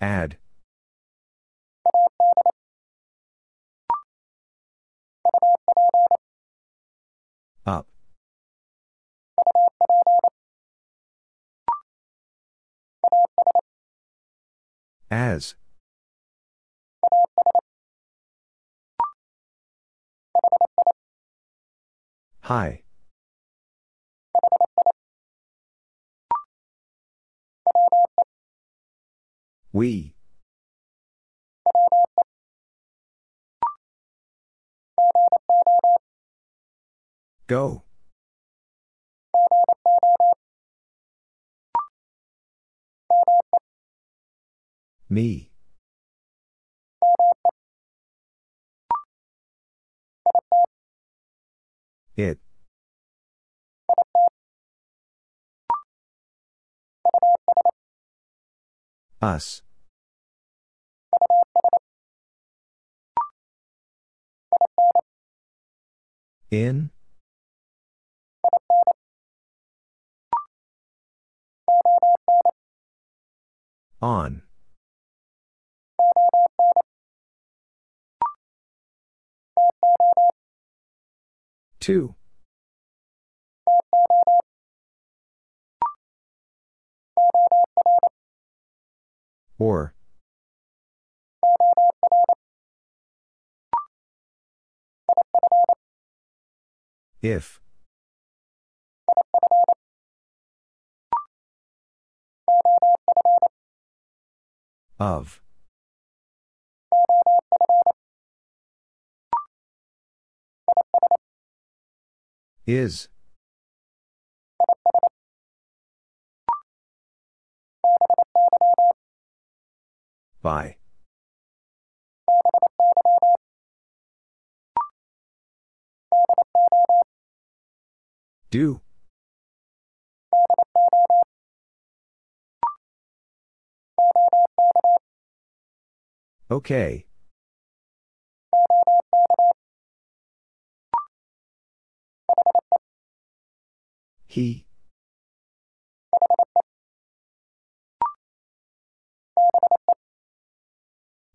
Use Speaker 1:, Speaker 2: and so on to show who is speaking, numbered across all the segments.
Speaker 1: Ad. Up. As. Hi. We. Go. Me. It. Us. In? On. To. Or. If. Of. Is. By. Do. Okay. He.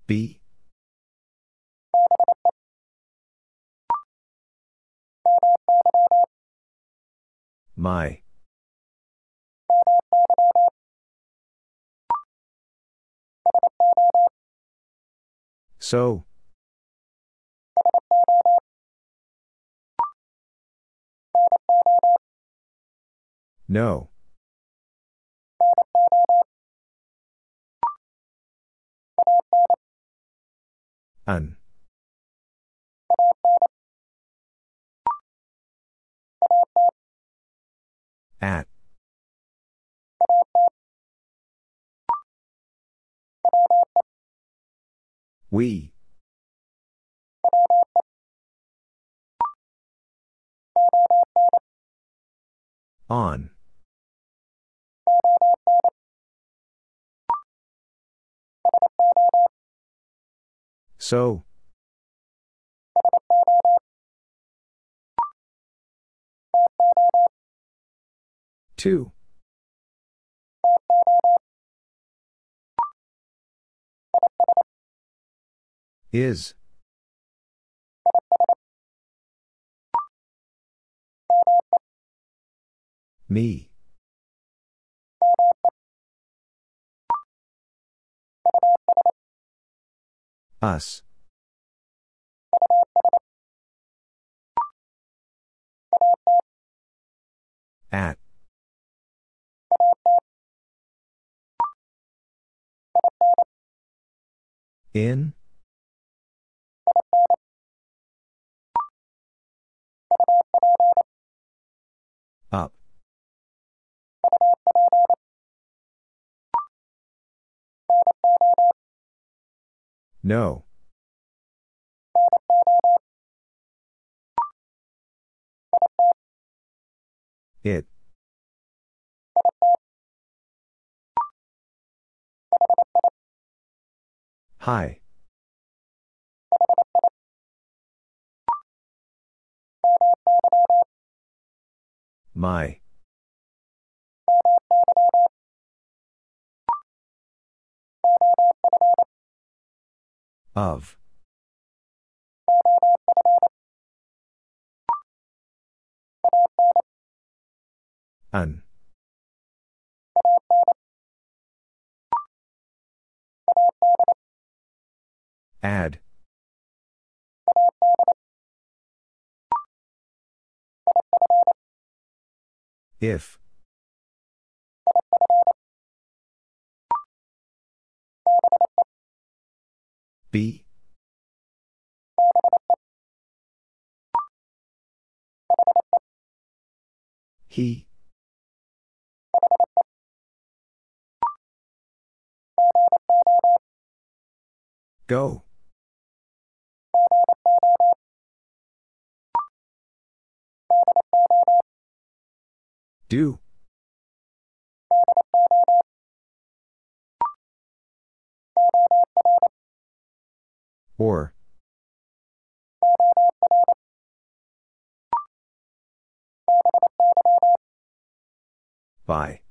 Speaker 1: Be. My. So. No. An. At. We. On. So. To. Is. Me. Us. At. In? No. It. Hi. My. Of. An. Ad. If. Be. He. Go. Do. Or. By.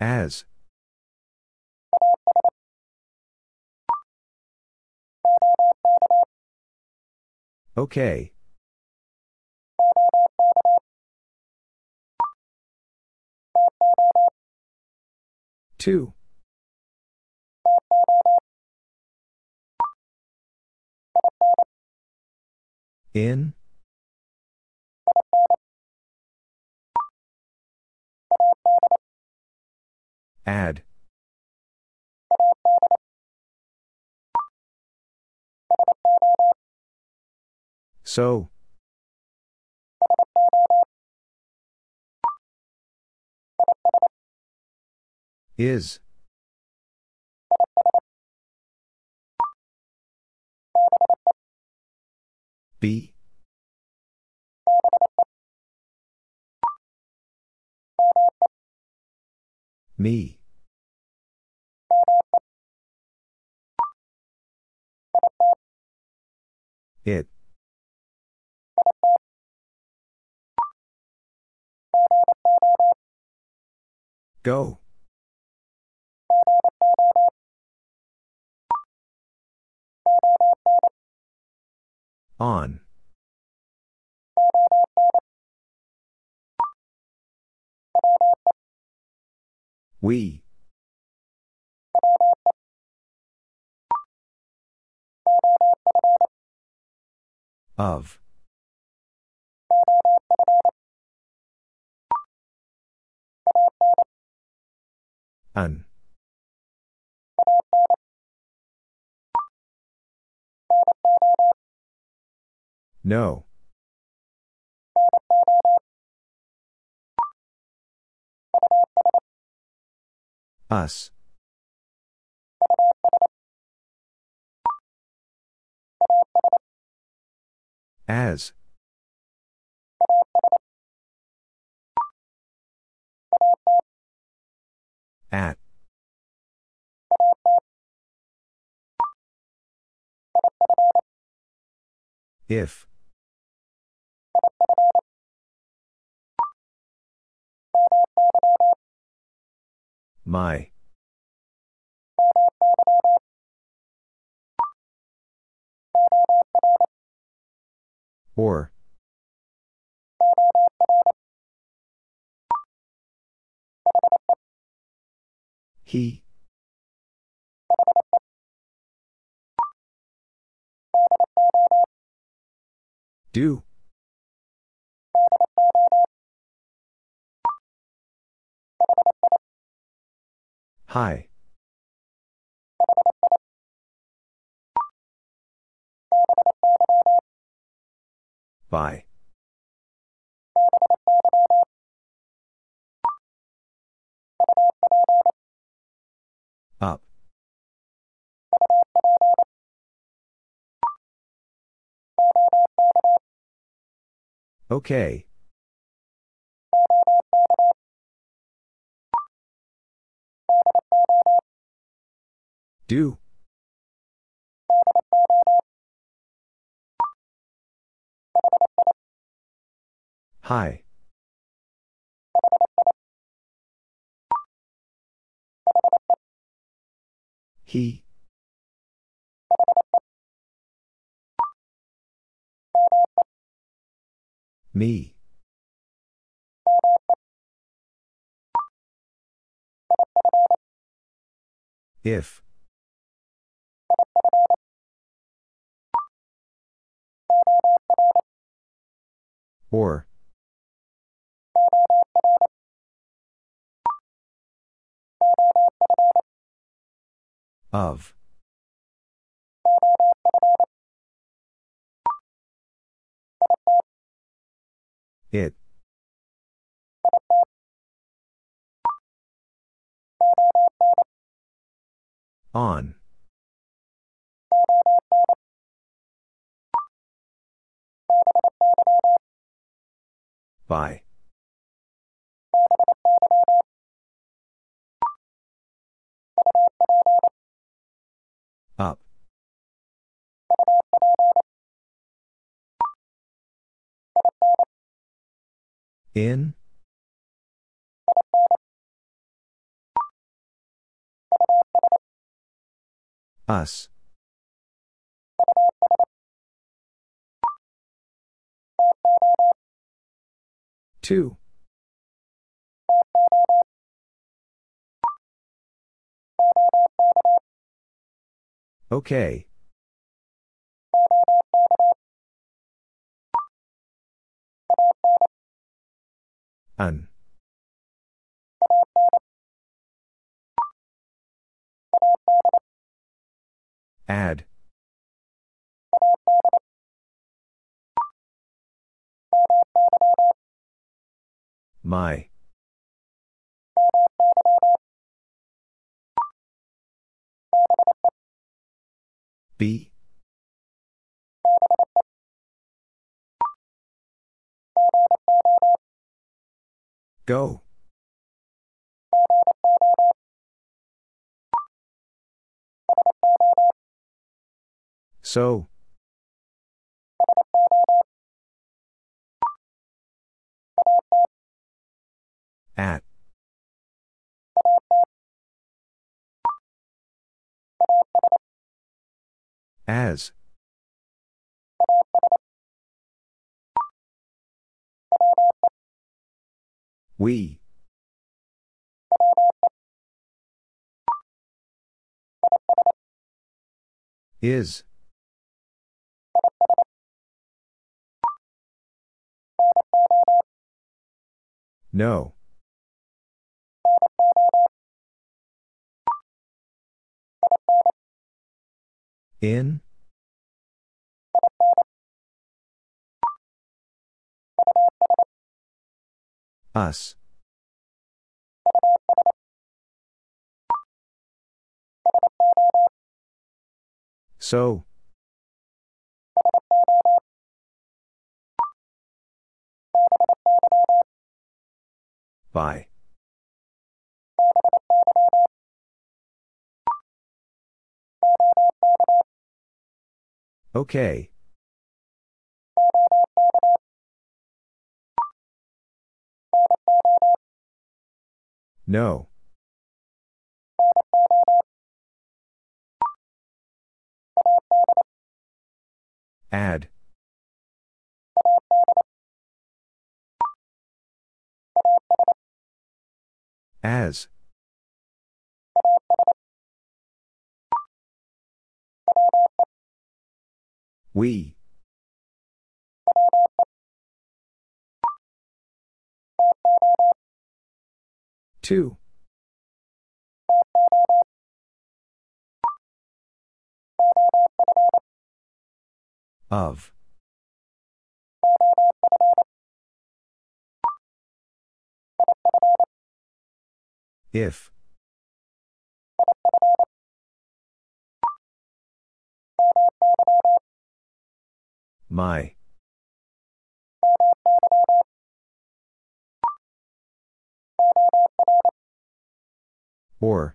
Speaker 1: As. Okay. To. In. Ad. So. Is. Be. Me. It. Go. On. We. Of. An. No. Us. As. At. If. My. Or. He. Do. Hi. By. Up. Okay. Do. Hi. He. Me. If. Or. Of. It. On. By. Up. In? Us. To. Okay. An. Ad. My. Be. Go. So. At. As. We. Is. No. In? Us. So. By. Okay. No. Ad. As. We. To. Of. If. My. Or.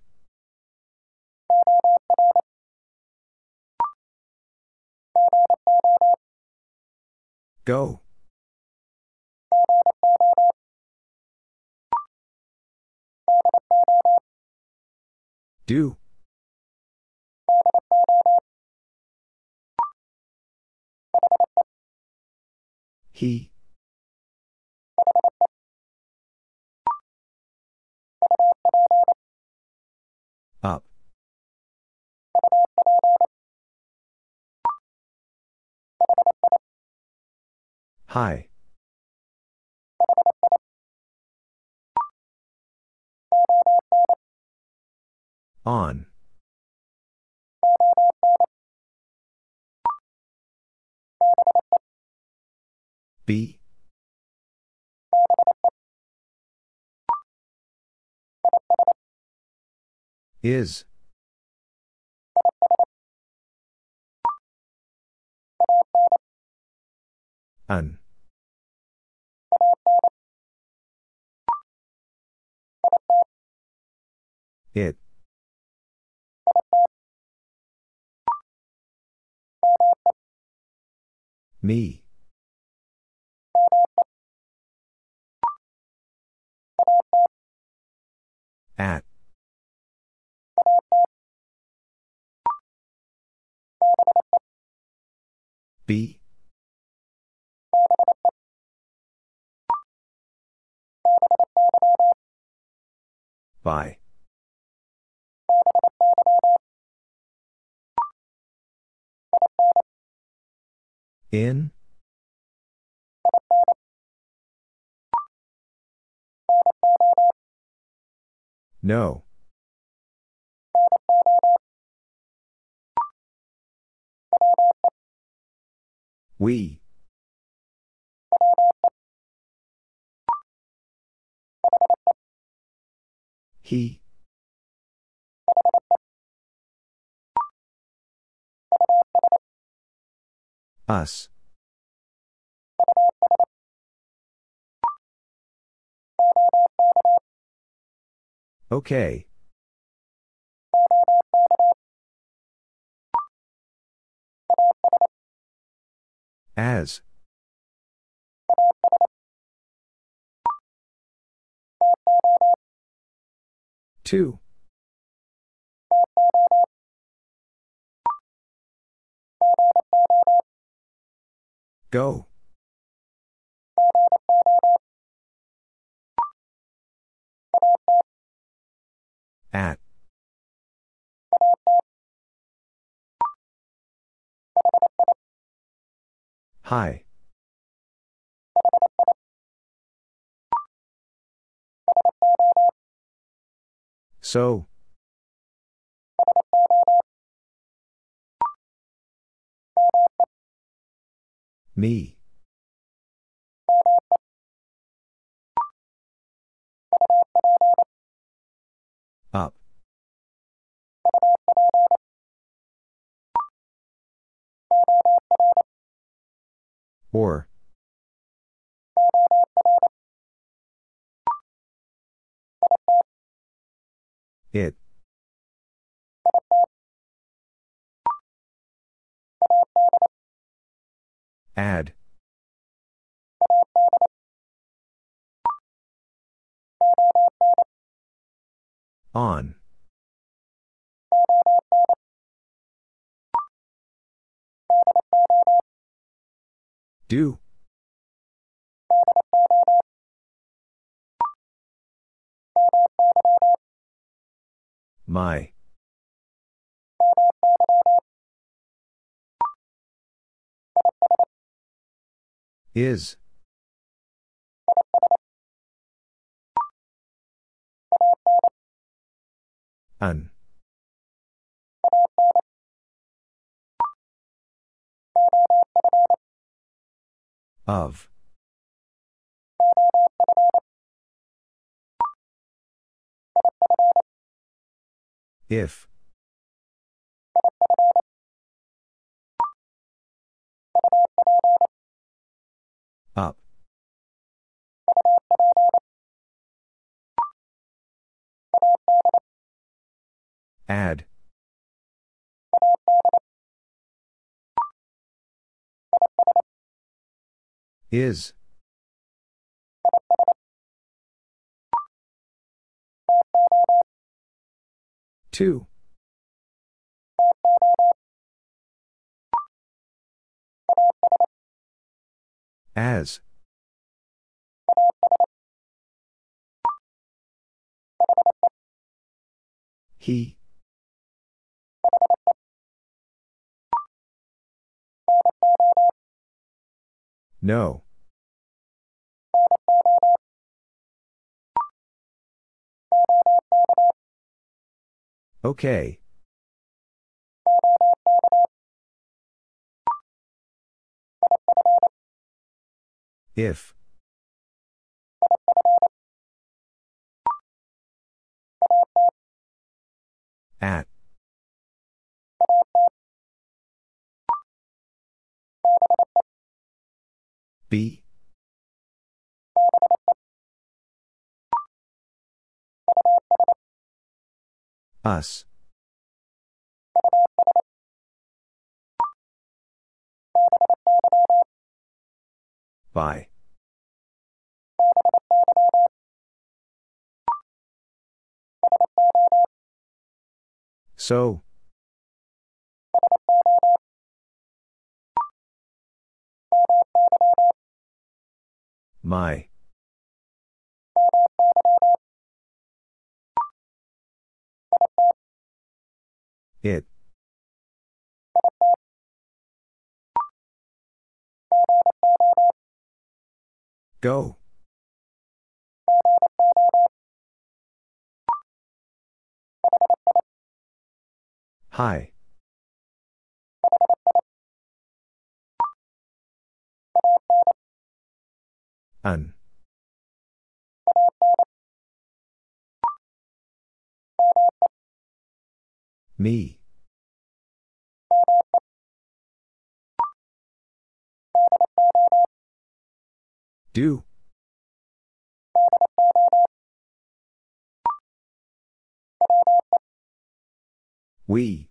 Speaker 1: Go. Do. He. Up. Hi. On. Be. Is. An. It. Me. At. Be. By. In? No. We. He. Us. Okay. As. To. Go. At. Hi. So. Me. Up. Or. It. Ad. On. Do. My. Is. An. Of. If. Ad. Is. To. As. He. No. Okay. If. At. Be. Us. By. So. My. It. Go. Hi. Un. Me. Do. We.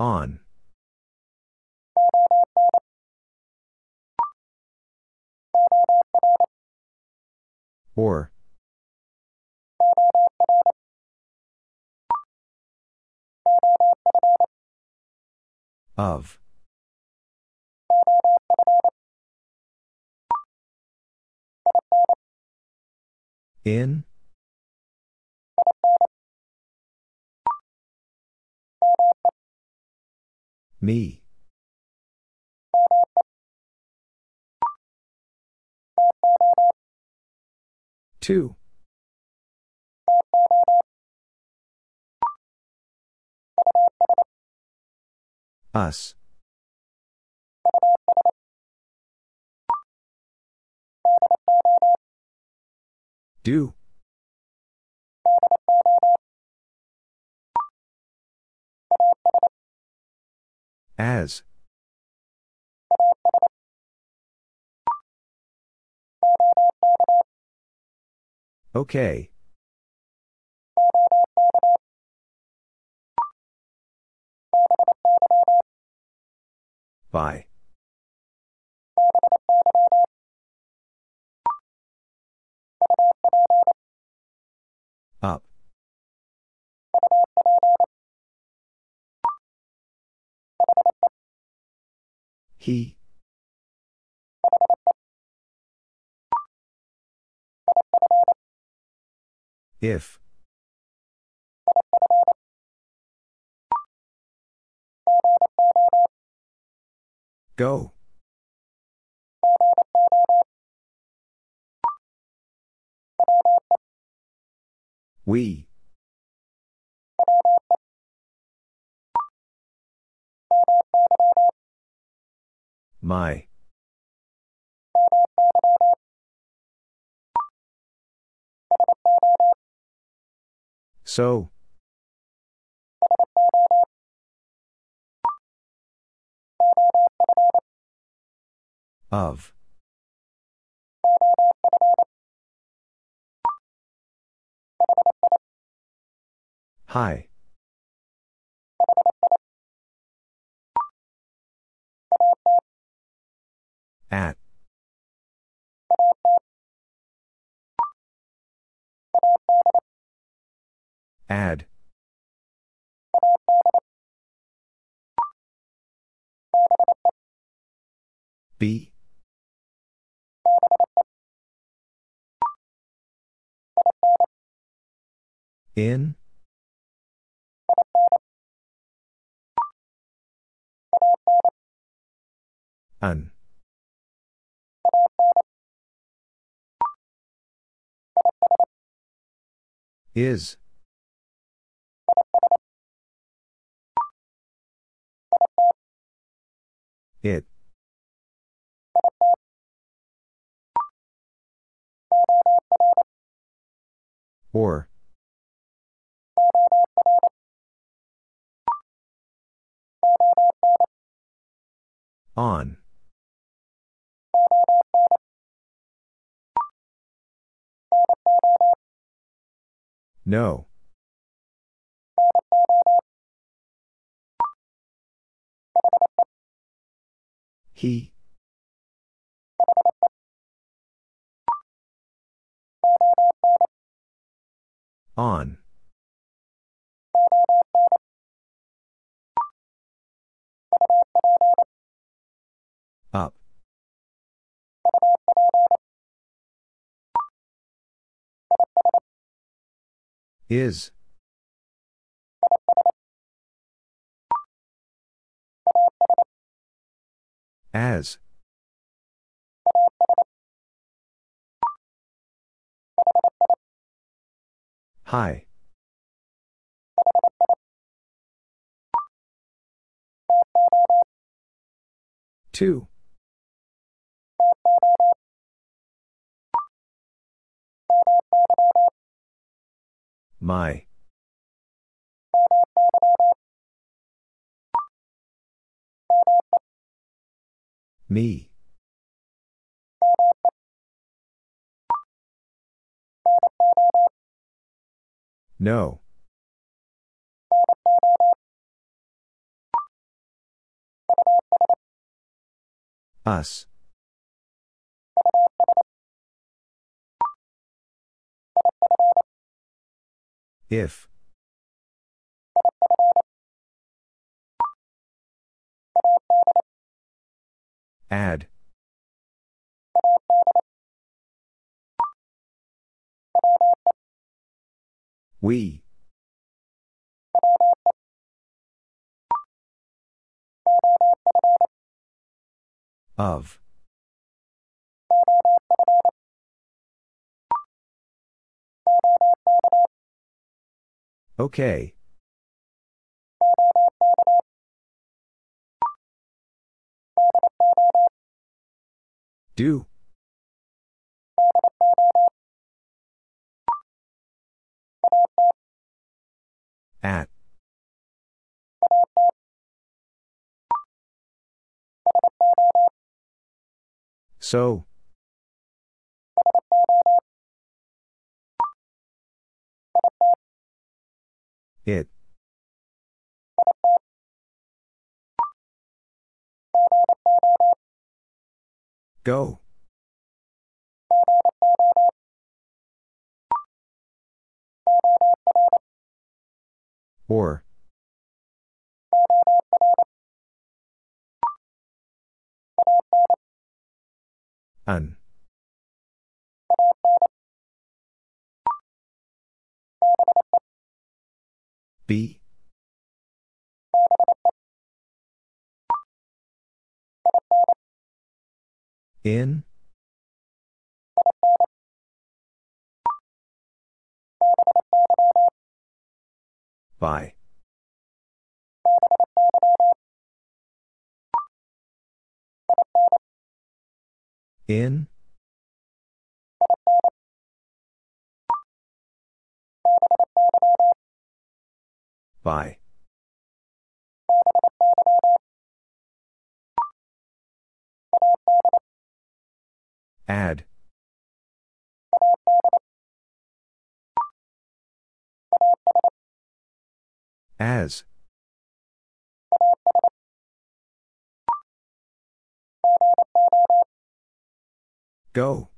Speaker 1: On. Or. Of. In? Me. To. Us. Do. As. Okay. By. Up. He. If. Go. We. My. So. Of. Hi. At. Ad. Be. In. An. Is. It. Or. On. No. He. On. Is. As. Hi. To. My. Me. No. Us. If. Ad. We. Of. Okay. Do. At. So. It. Go. Or. An. Be. In. By. In. By. Ad. As. Go.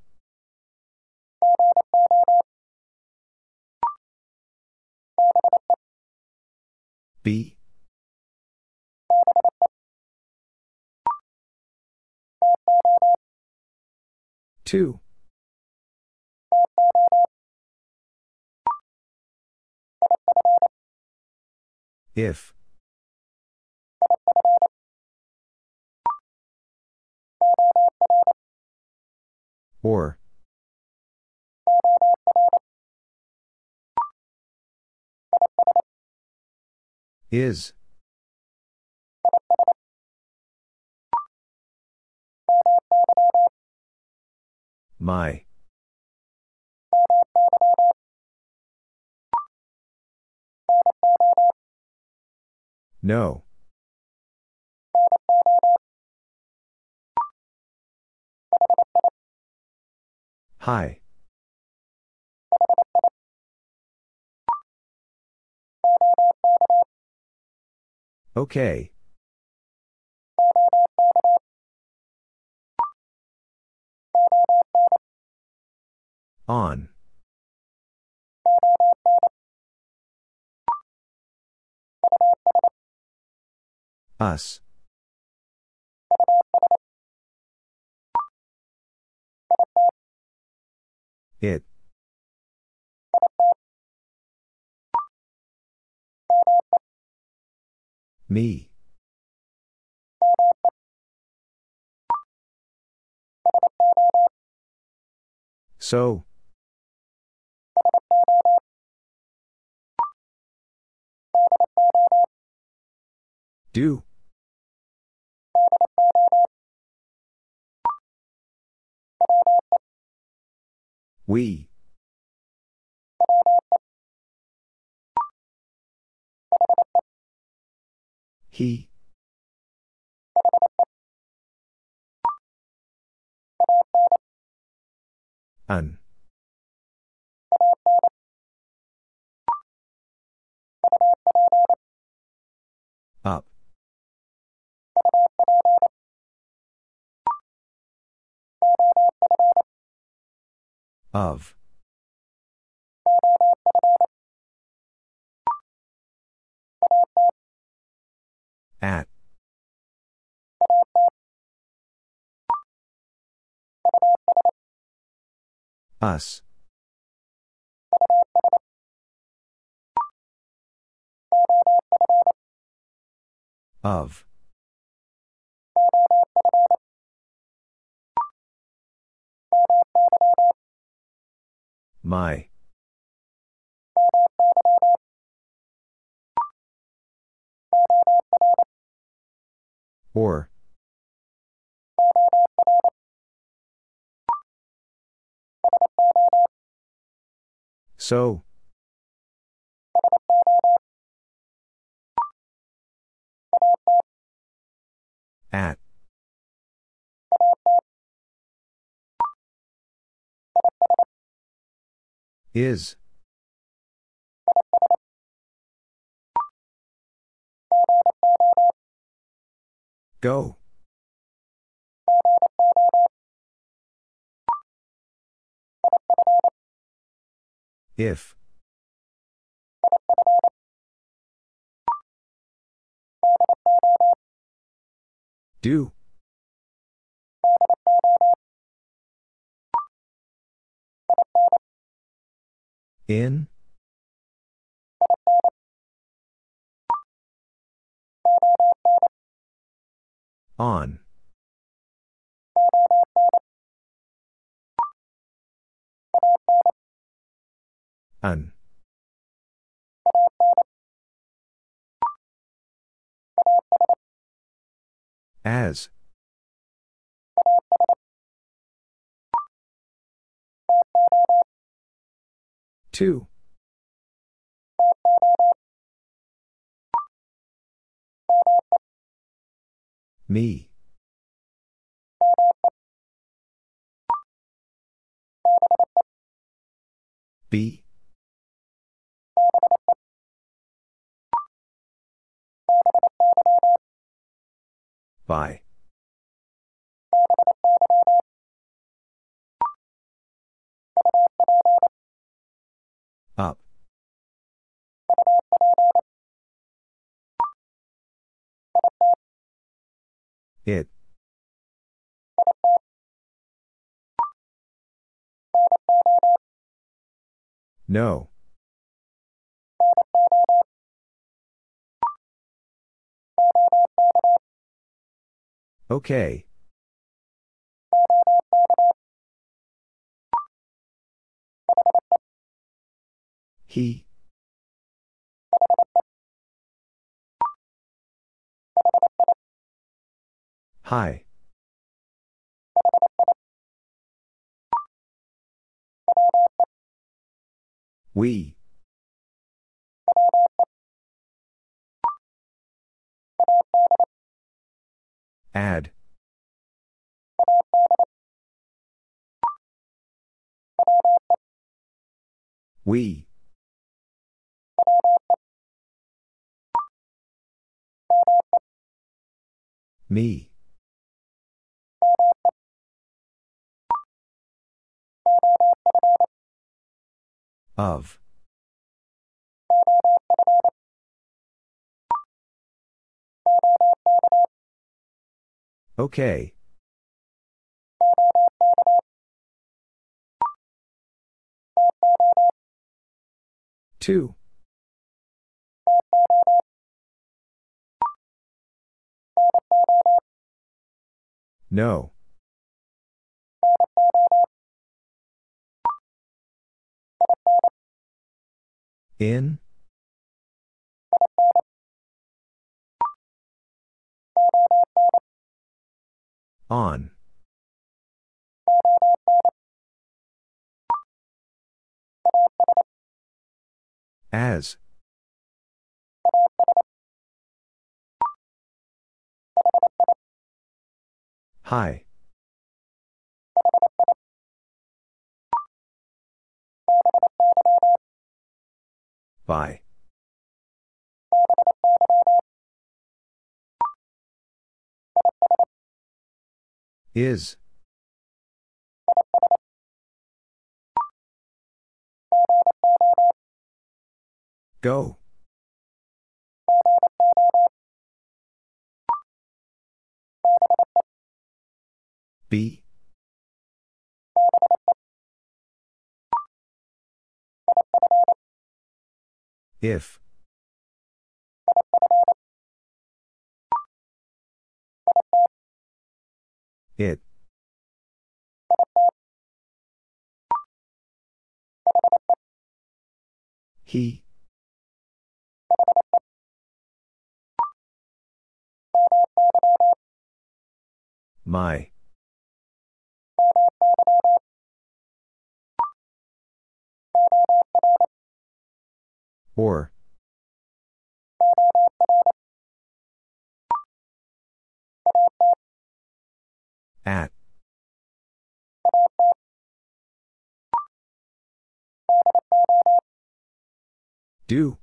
Speaker 1: Be. To. If. Or. Is. My. No. Hi. Okay. On. Us. It. Me. So. Do. We. He. An. Up. Of. At. Us. Of. My. Or. So. At. Is. Go. If. Do. In. On. An. As. To. Me. Be. By. It. No. Okay. He. Hi. We. Ad. We. Me. Of. Okay. To. No. In? On. As. Hi. By. Is. Go. Be. If. It. He. My. Or. At. Do.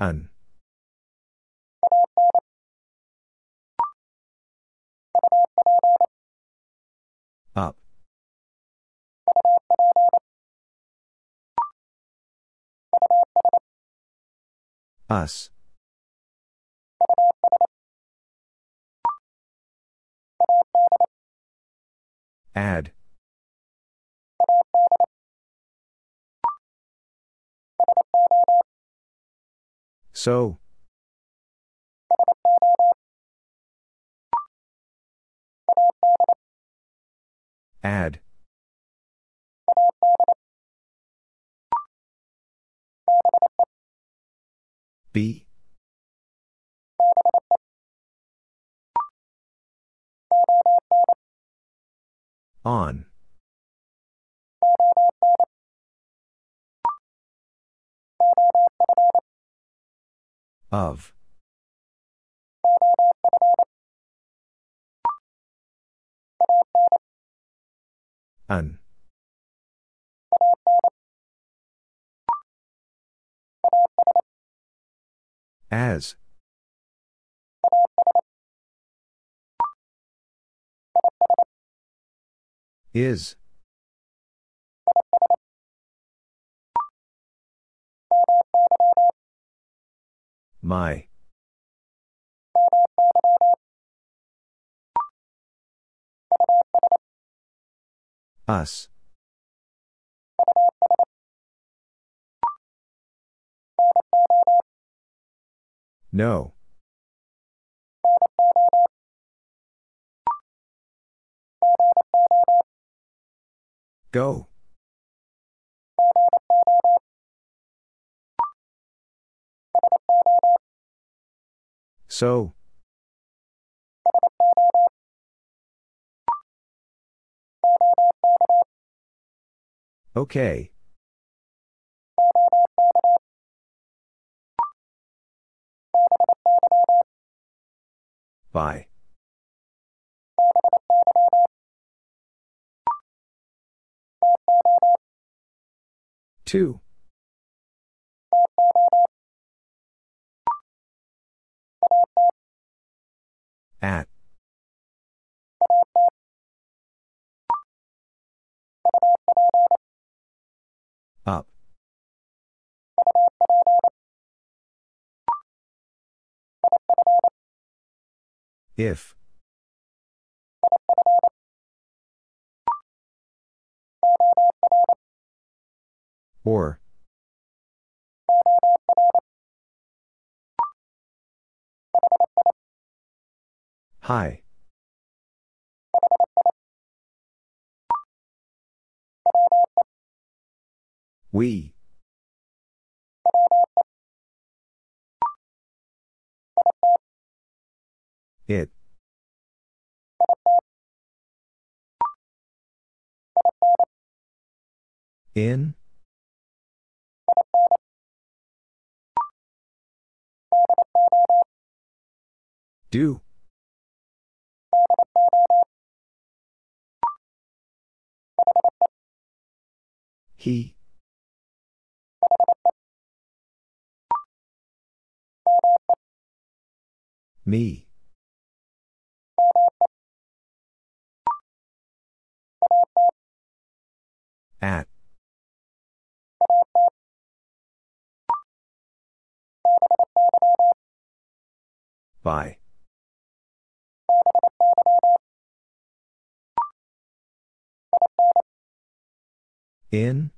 Speaker 1: An. Up. Us. Ad. So. Ad. Be. On. Of. An. As. Is. My. Us. No. Go. So. Okay. By. To. At. Up. If. Or. Hi. We. It. In? Do. He. Me. At. By. In?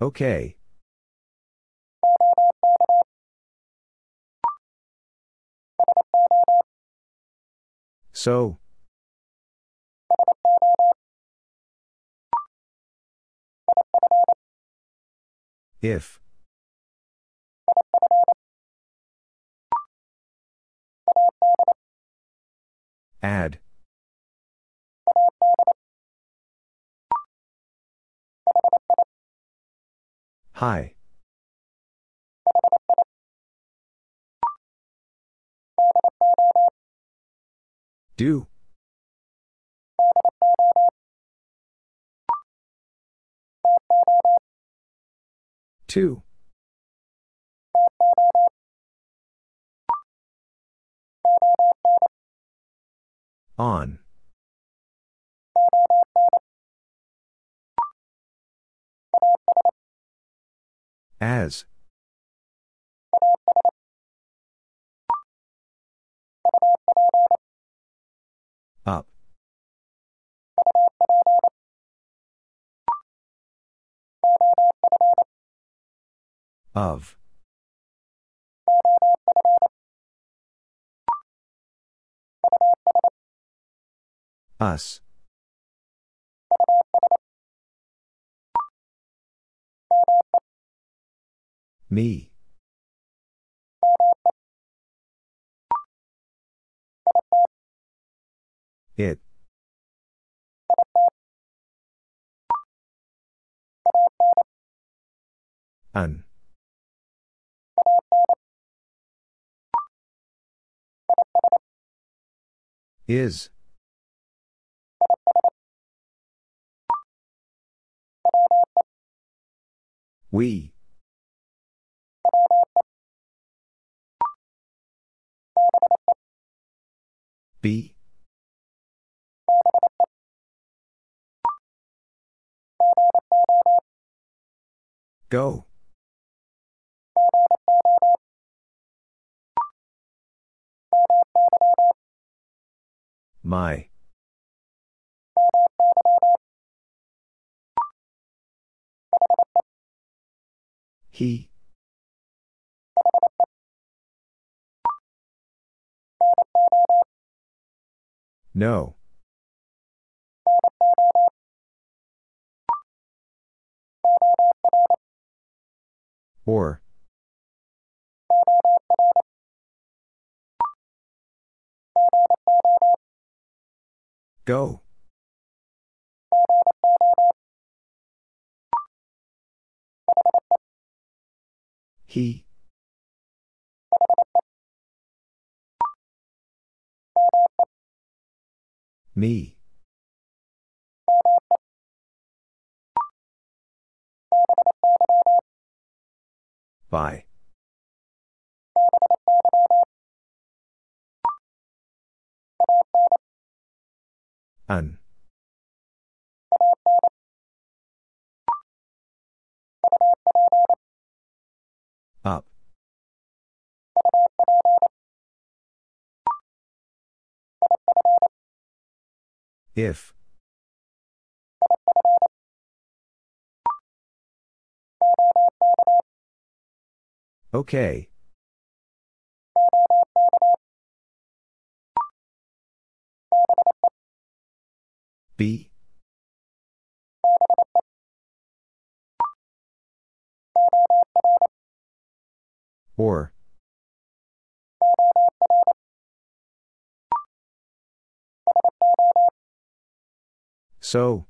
Speaker 1: Okay. So. If. Ad. Hi. Do. To. On. As. Up. Of. Us. Me. It. An. Is. We. Be Go. My. He. No. Or. Go. He. Me. By. An. If. Okay. Be. Or. So.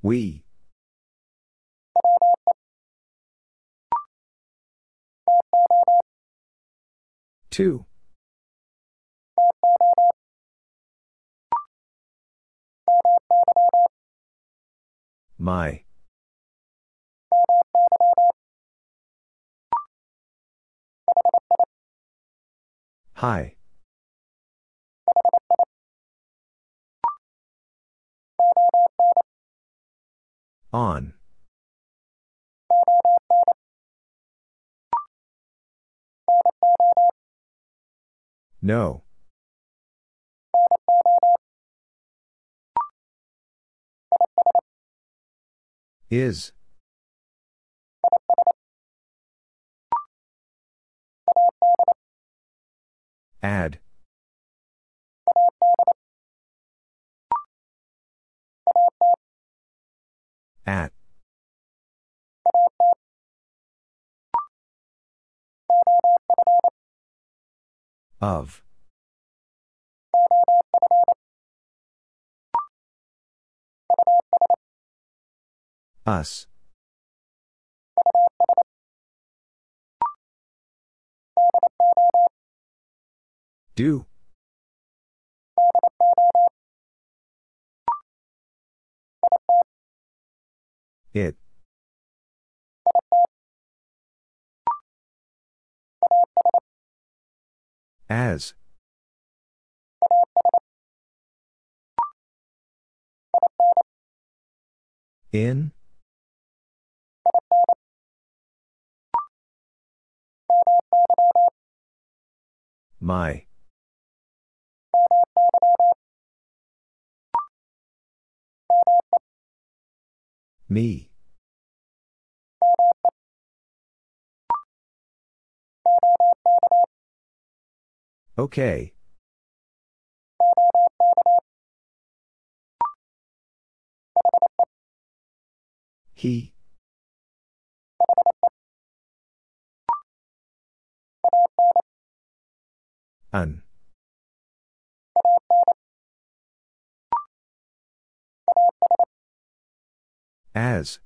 Speaker 1: We. To. My. Hi. On. No. Is. Ad. At. Of. Us. Do. It. As. In. My. Me. Okay. He. An. As.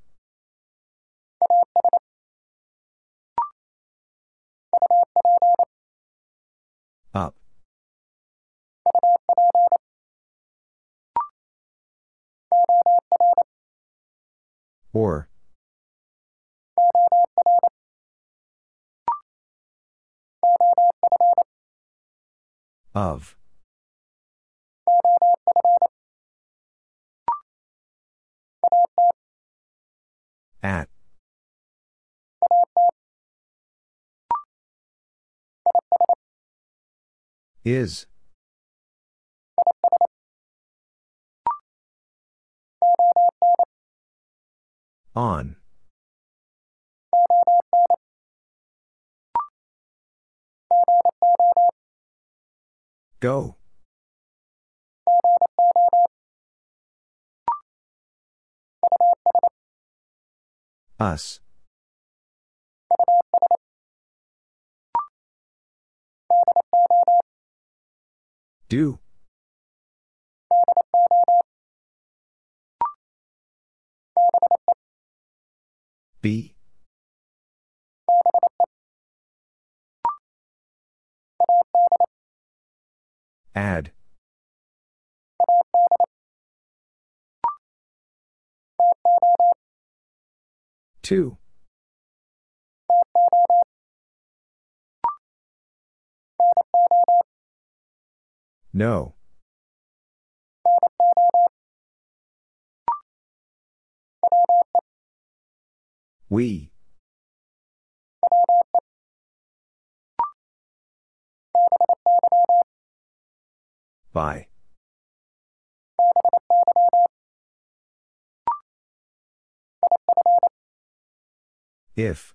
Speaker 1: Up. Or. Of. At. Is. On. Go. Us. Do. Be. Ad. To. No. We. By. If.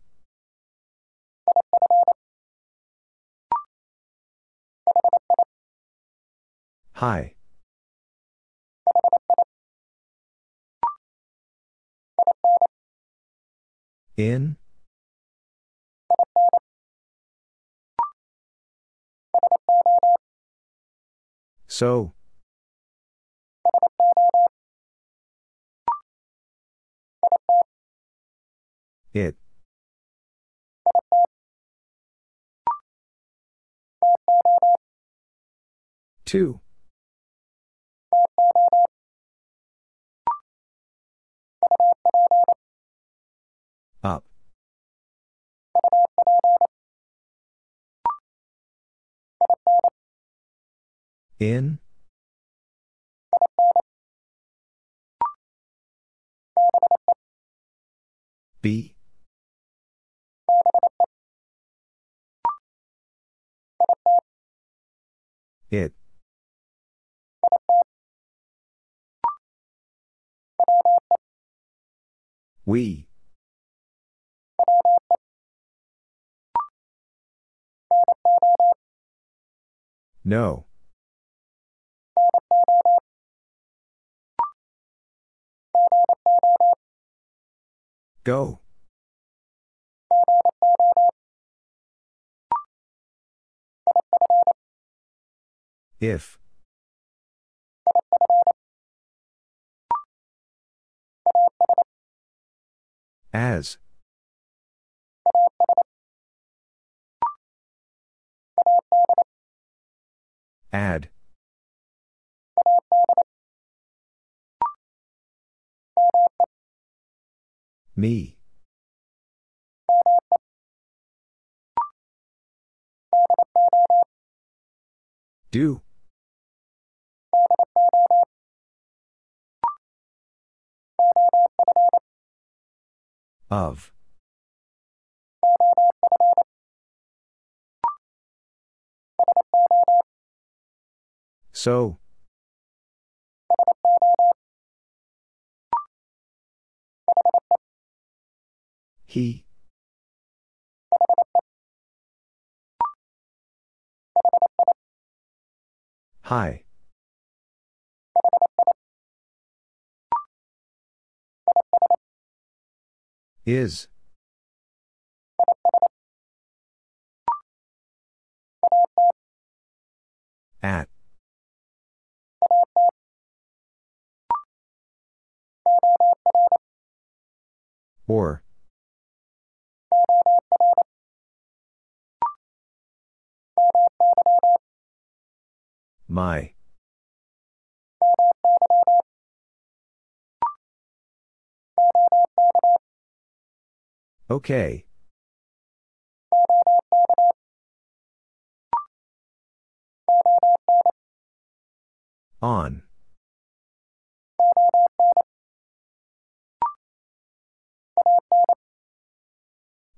Speaker 1: Hi. In? So. It. To. Up. In? Be? It. We. No. Go. If. As. Ad. Me. Do. Of. So. He. Hi. Is. At. Or. My. Okay. On.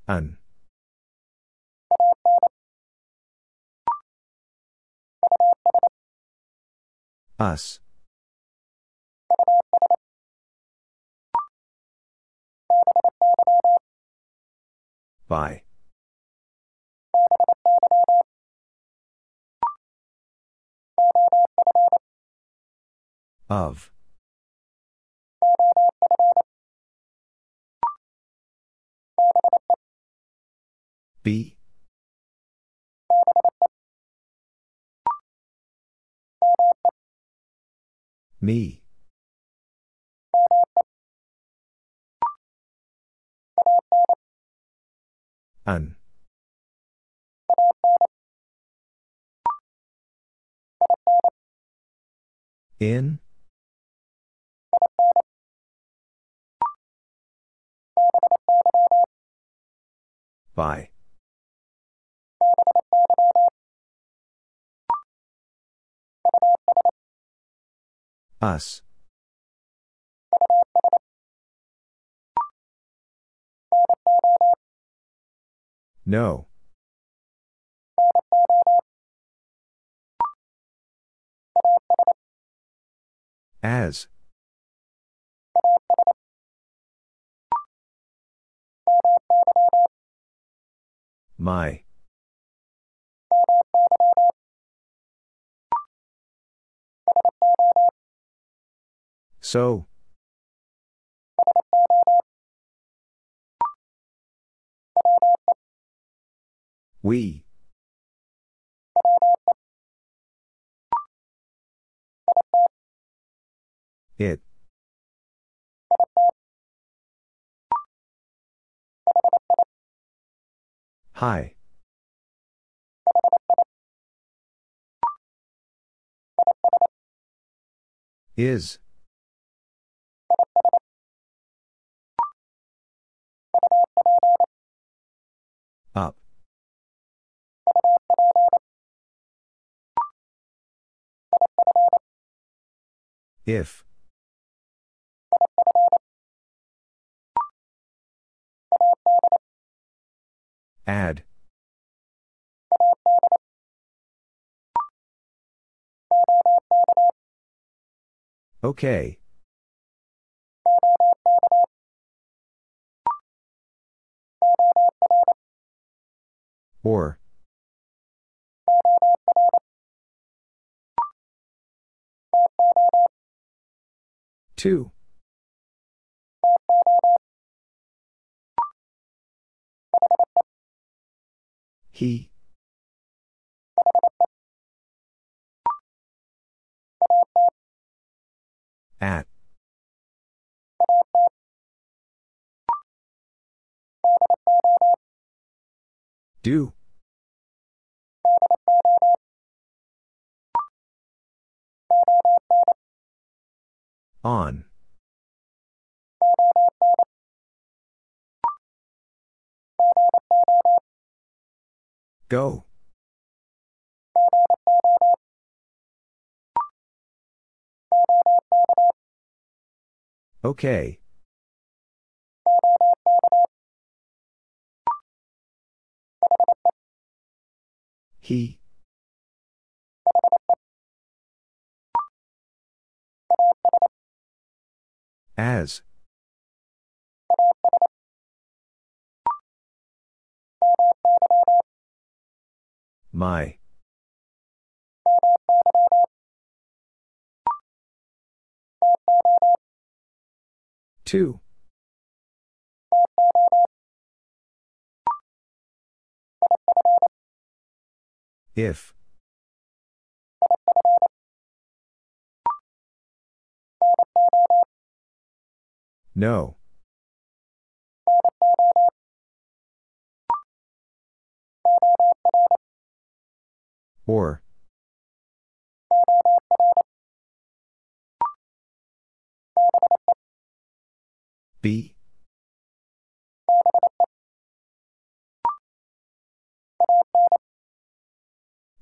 Speaker 1: An. Us. By. Of. Be. Me. An. In. By. Us. No. As. My. So. We. It. Hi. Is. If. Ad. Okay. Or. To. He. At. Do. On. Go. Okay. He. As. My. To. If. No. Or. Be.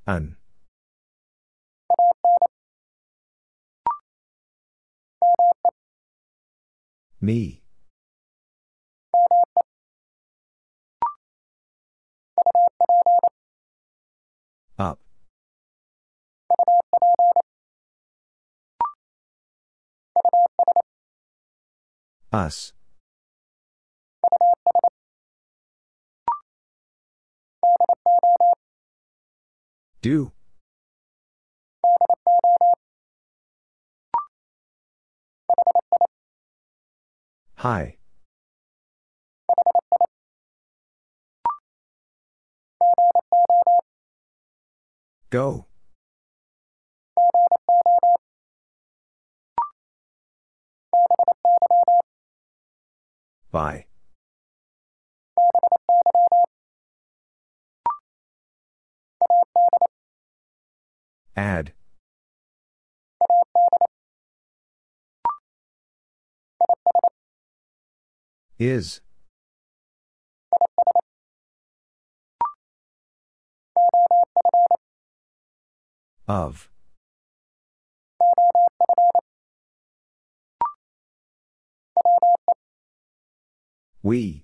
Speaker 1: An. Me. Up. Us. Do. Hi. Go. By. Ad. Is. Of. We.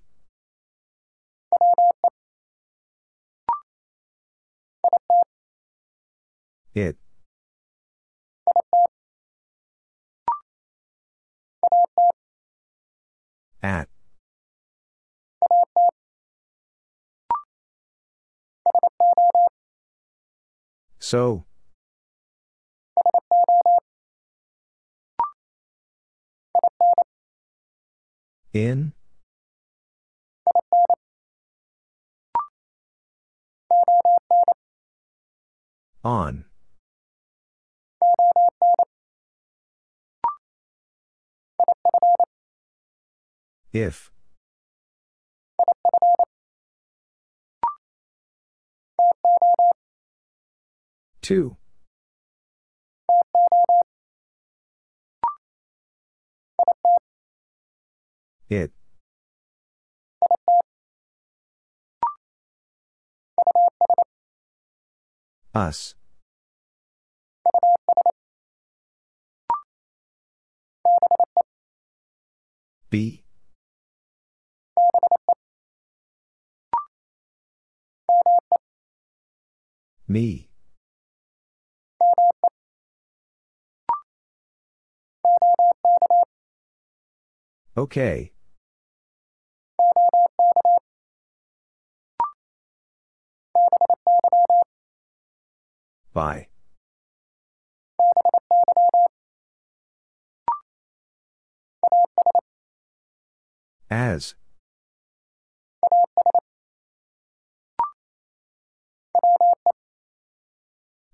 Speaker 1: It. At. So. In? On. If. To. It. Us. Be. Me. Okay. By. As.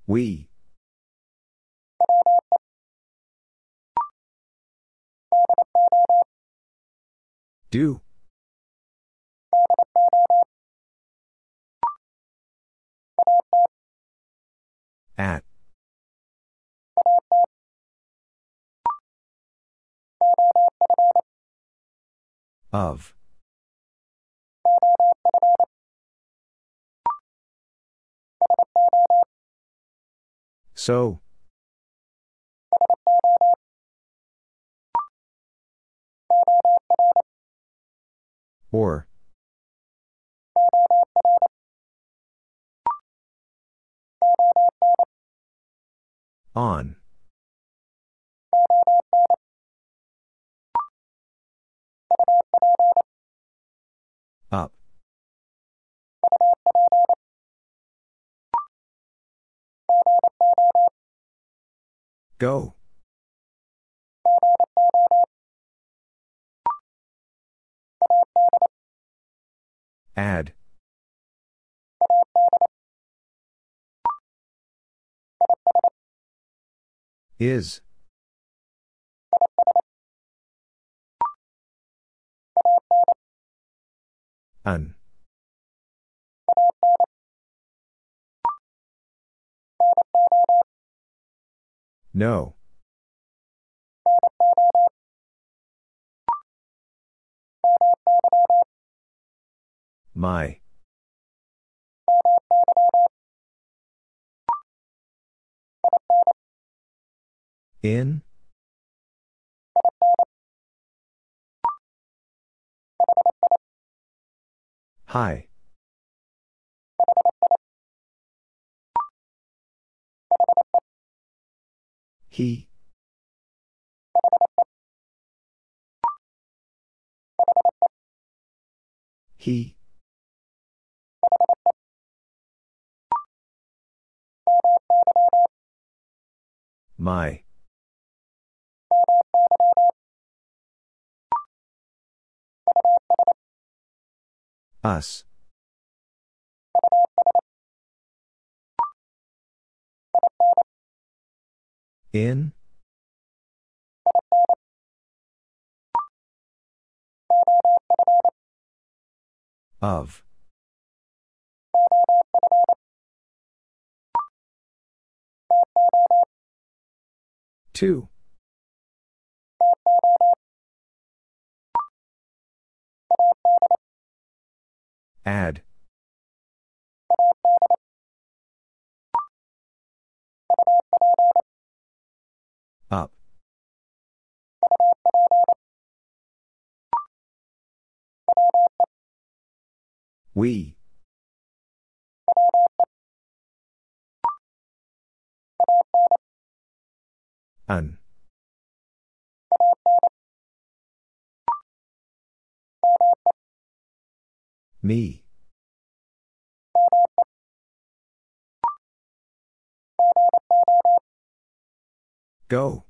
Speaker 1: We. Do. At. Of. So. Or. On. Up. Go. Ad. Is. An. No. My. In? Hi. He. He. My. Us. In? Of. To. Ad. Up. We. An. Me. Go.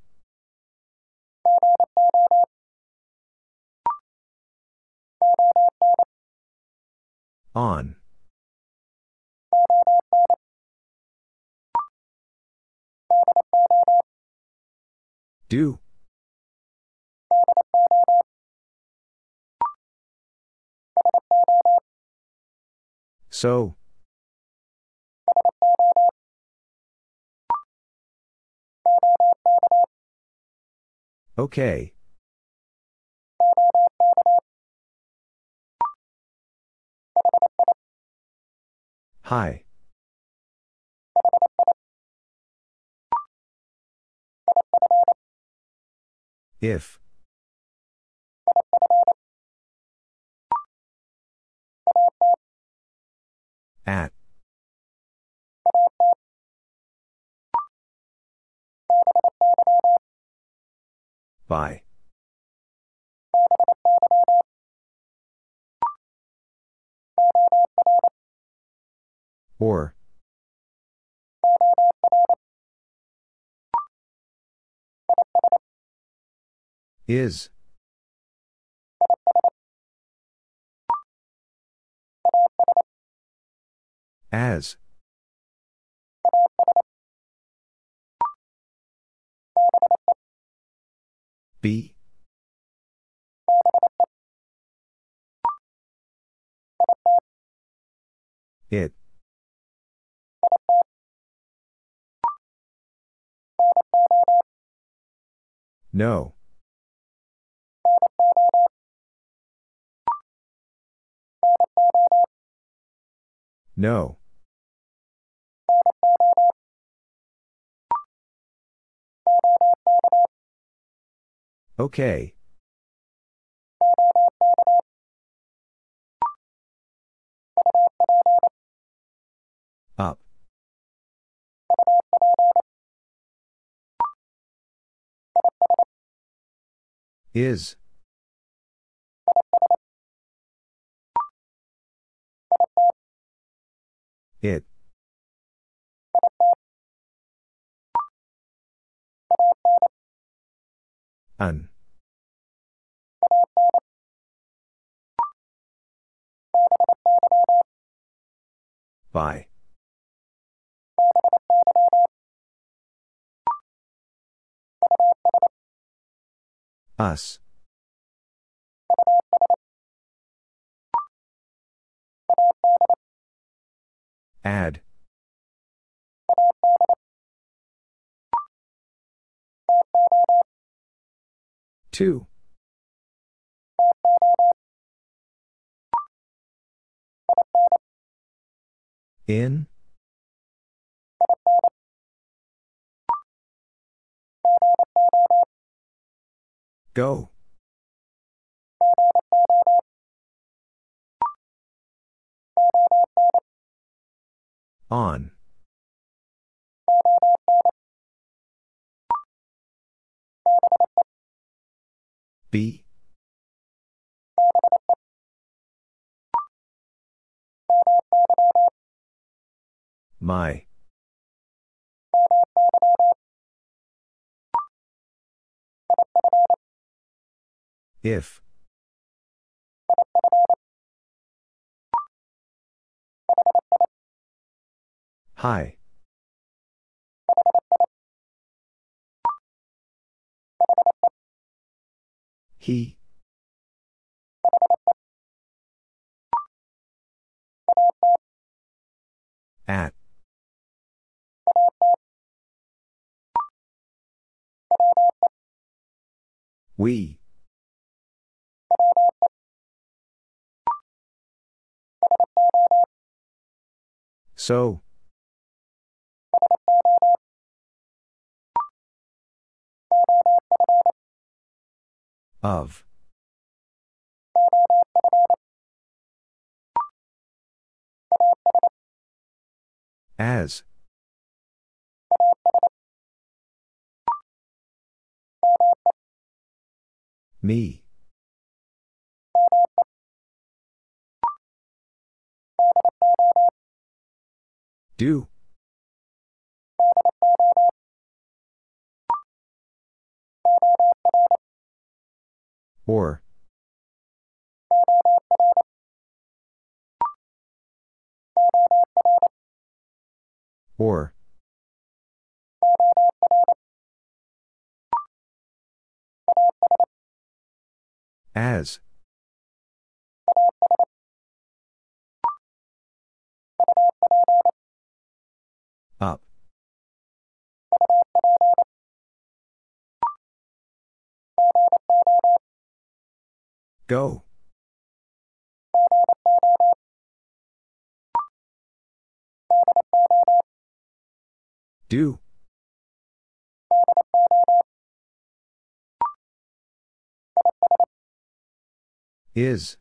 Speaker 1: On. Do. So. Okay. Hi. If. At. By. Or. Is. As. Be. It. No. No. Okay. Up. Is. It. An. By. Us. Ad. To. In? Go. On. Be. My. If. Hi. He. At. We. So. Of. As. Me. Do. Or. Or. As. Up. Go. Do. Is.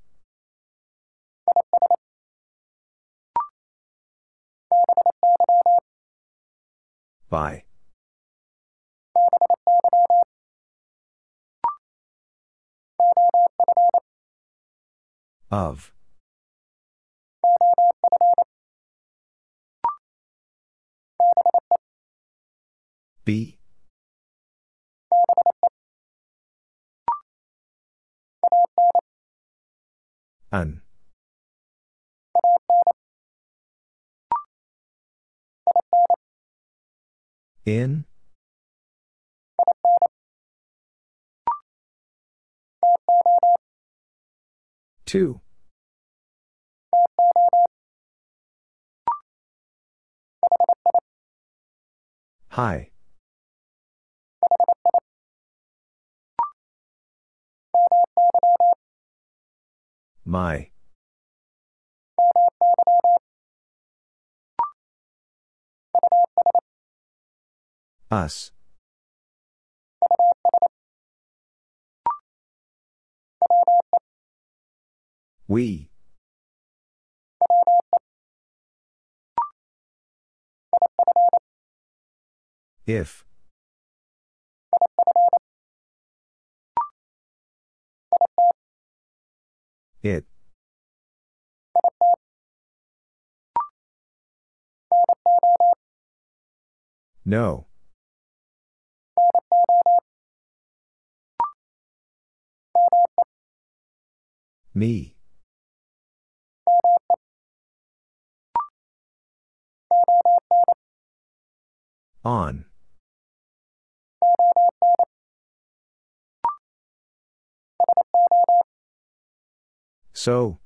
Speaker 1: By. Of. Be. An. In. To. Hi. My. Us. We. If. It. No. Me. On. So.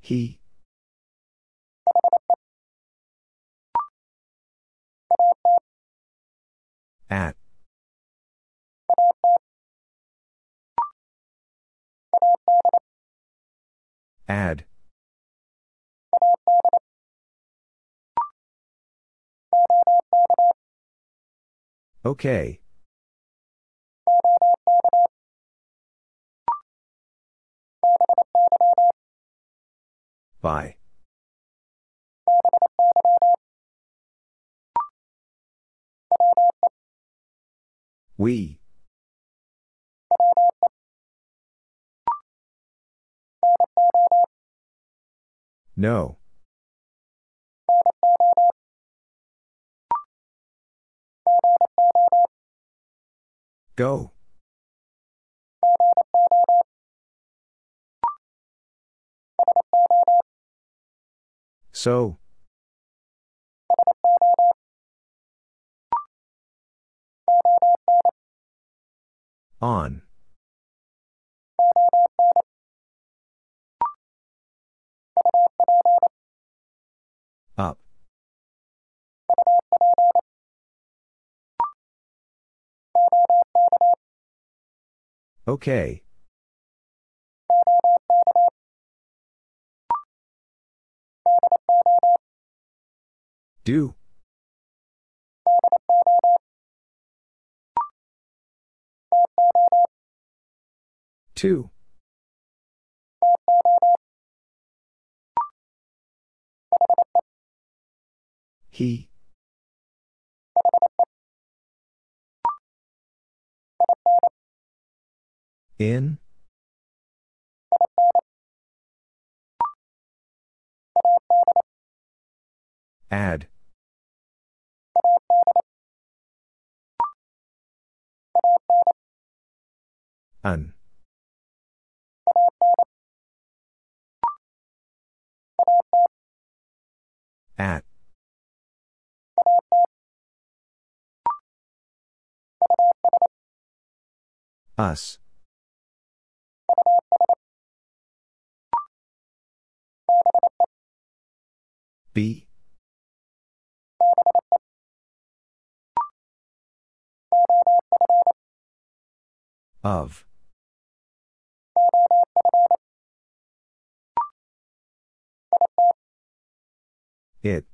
Speaker 1: He. At. Ad. Okay. By. We. No. Go. So. On. Up. Okay. Do. To. He. In. Ad. An. At. Us. Be. Of. It.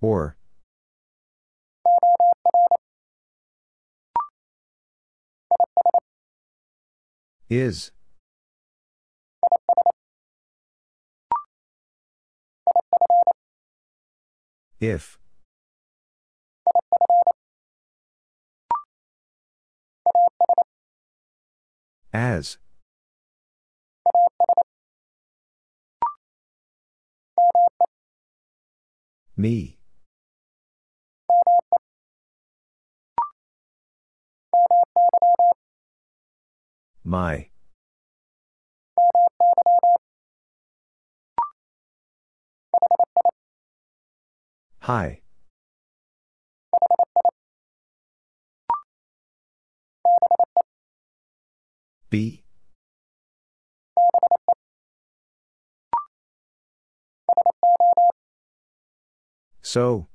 Speaker 1: Or. Is. If. As. Me. My. Hi. Be. So.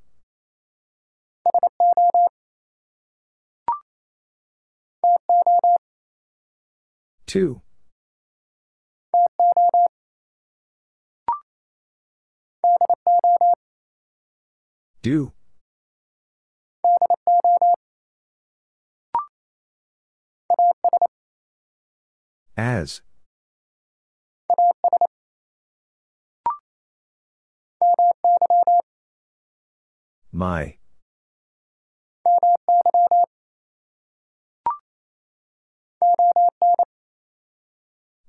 Speaker 1: To. Do. As. My.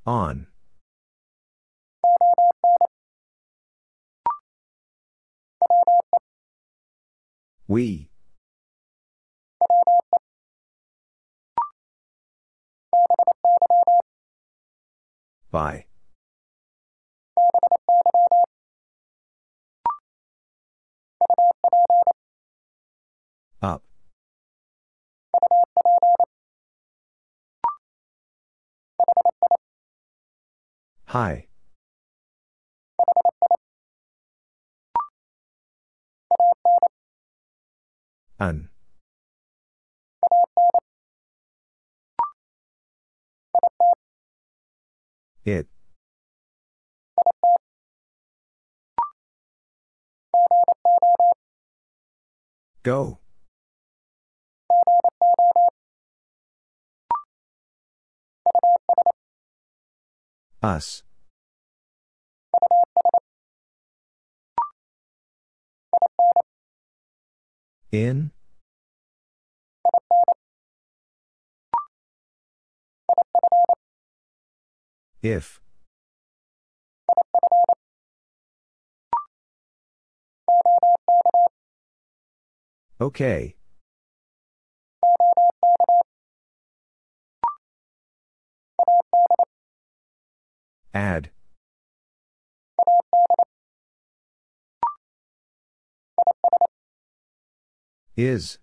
Speaker 1: On. We. By. Hi. An. It. Go. Us. In? If. Okay. Ad. Is.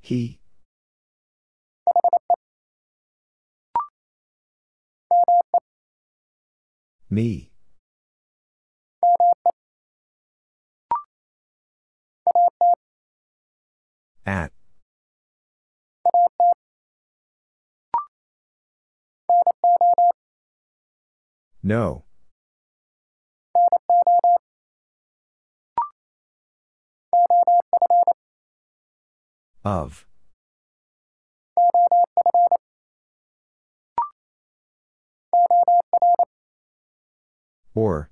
Speaker 1: He. Me. At. No. Of. Or.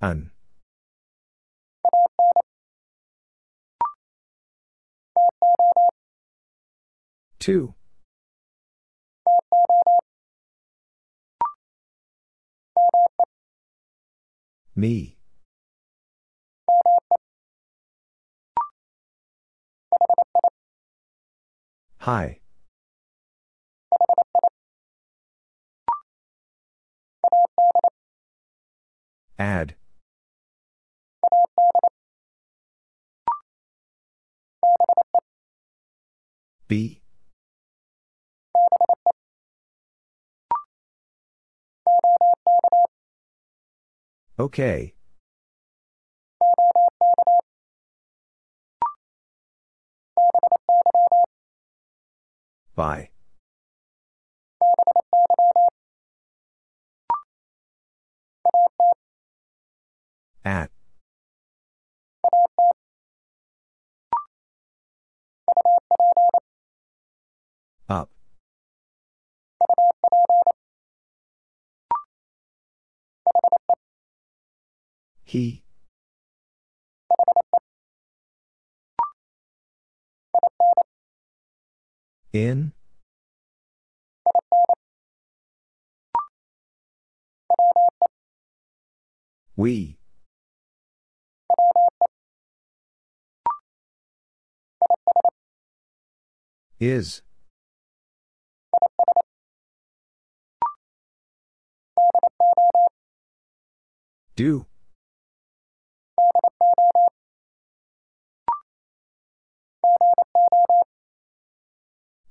Speaker 1: An. To. Me. Hi. Ad. Be. Okay. By. At. Up. He. In. We. Is. Do.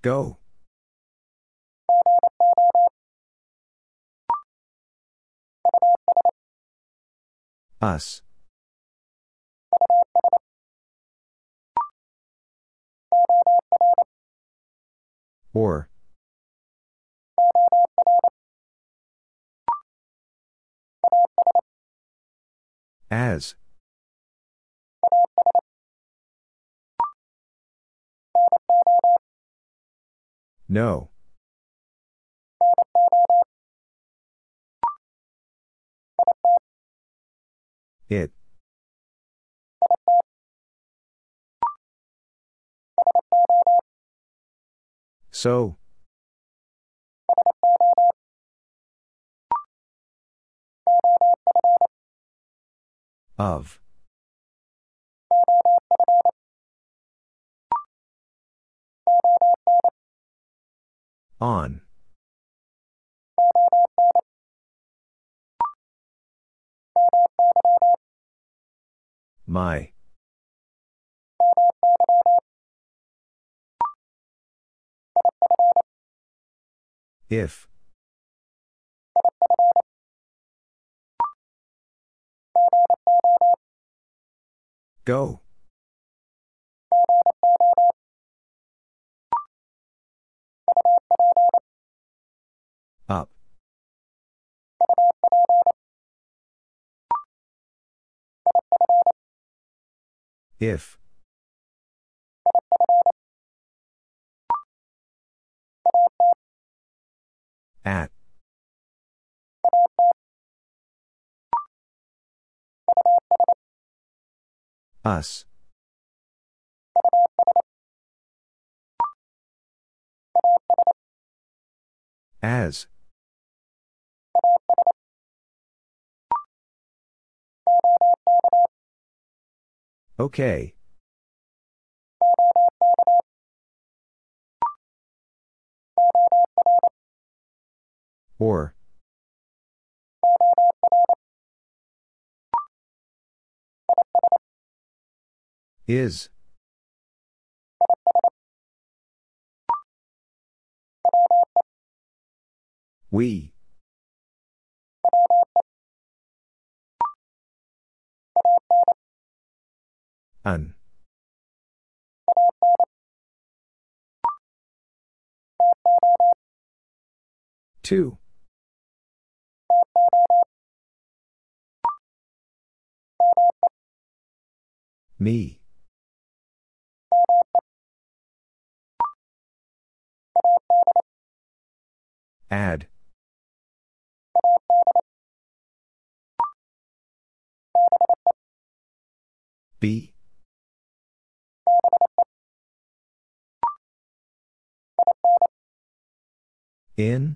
Speaker 1: Go. Us. Or. As. No. It. So. Of. On. My. If. Go. Up. If. At. Us. As. Okay. Or. Is. We. An. To. Me. Ad. Be. In.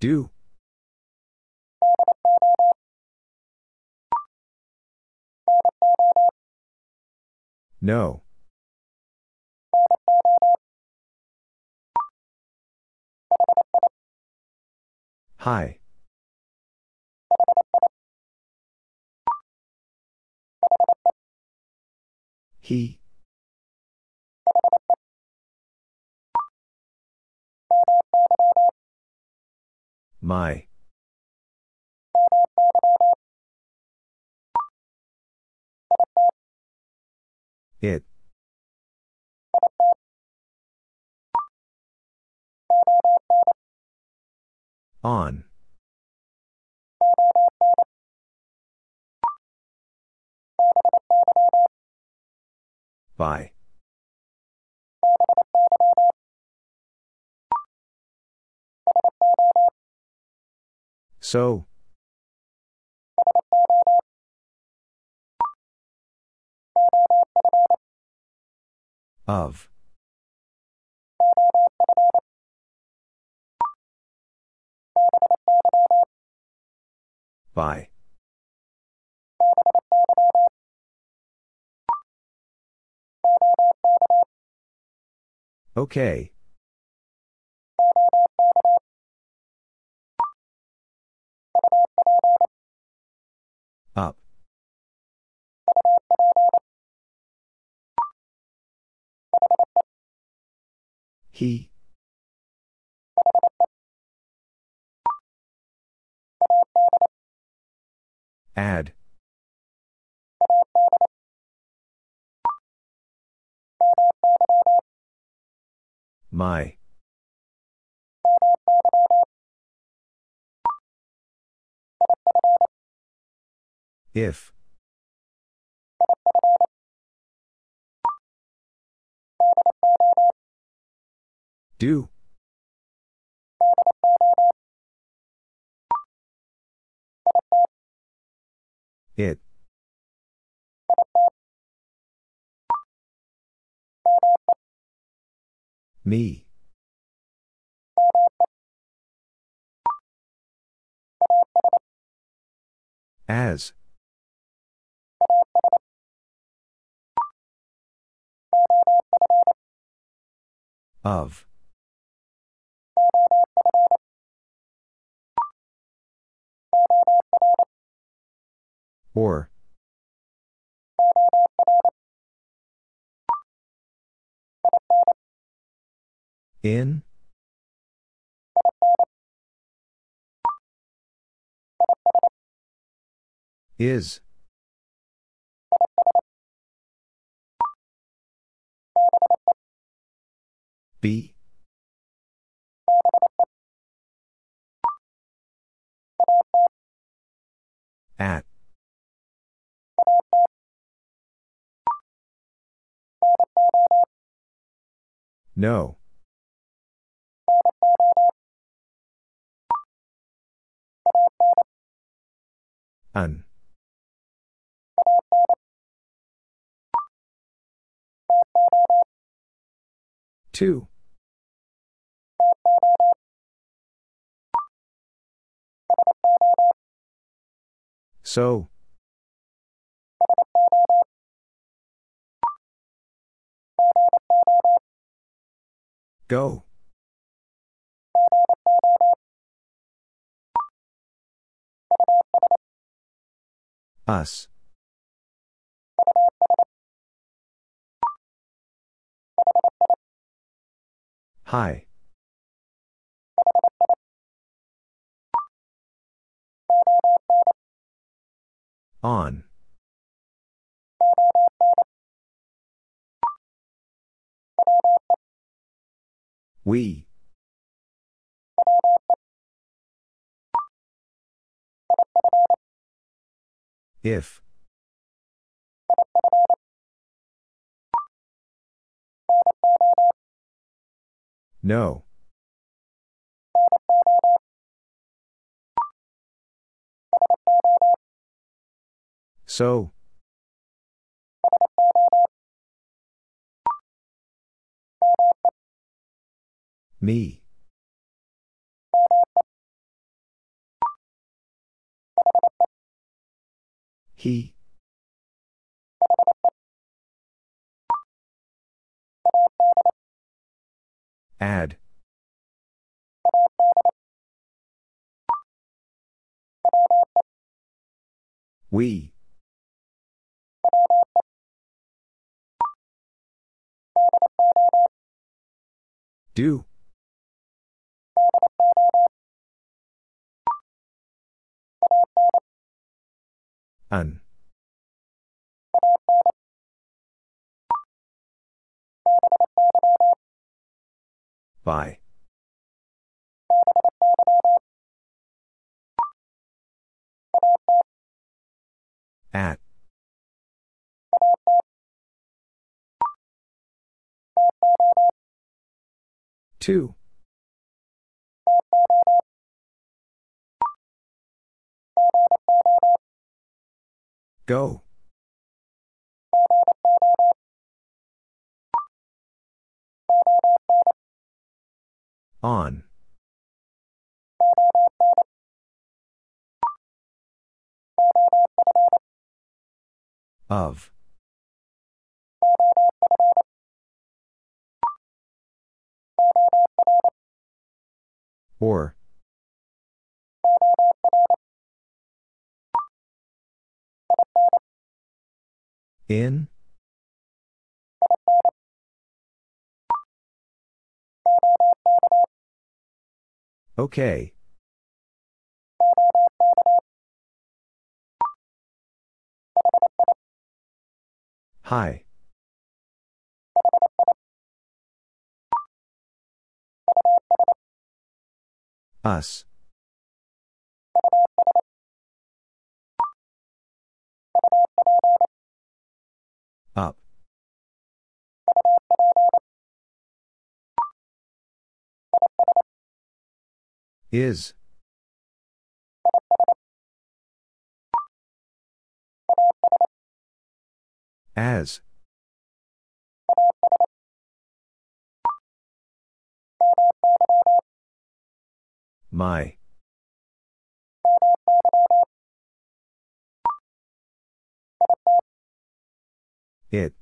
Speaker 1: Do. No. Hi. He. My. It. On. By. So. Of. By. Okay. Up. He. Ad. My. If. Do. It. Me. As. Of. Or. In. Is. Be. At. No. An. To. So. Go. Us. Hi. On. We. If. No. So. Me. He. Ad. We. Do. An. By. At. To. Go. On. Of. Or. In? Okay. Hi. Us. Is. As. My. It.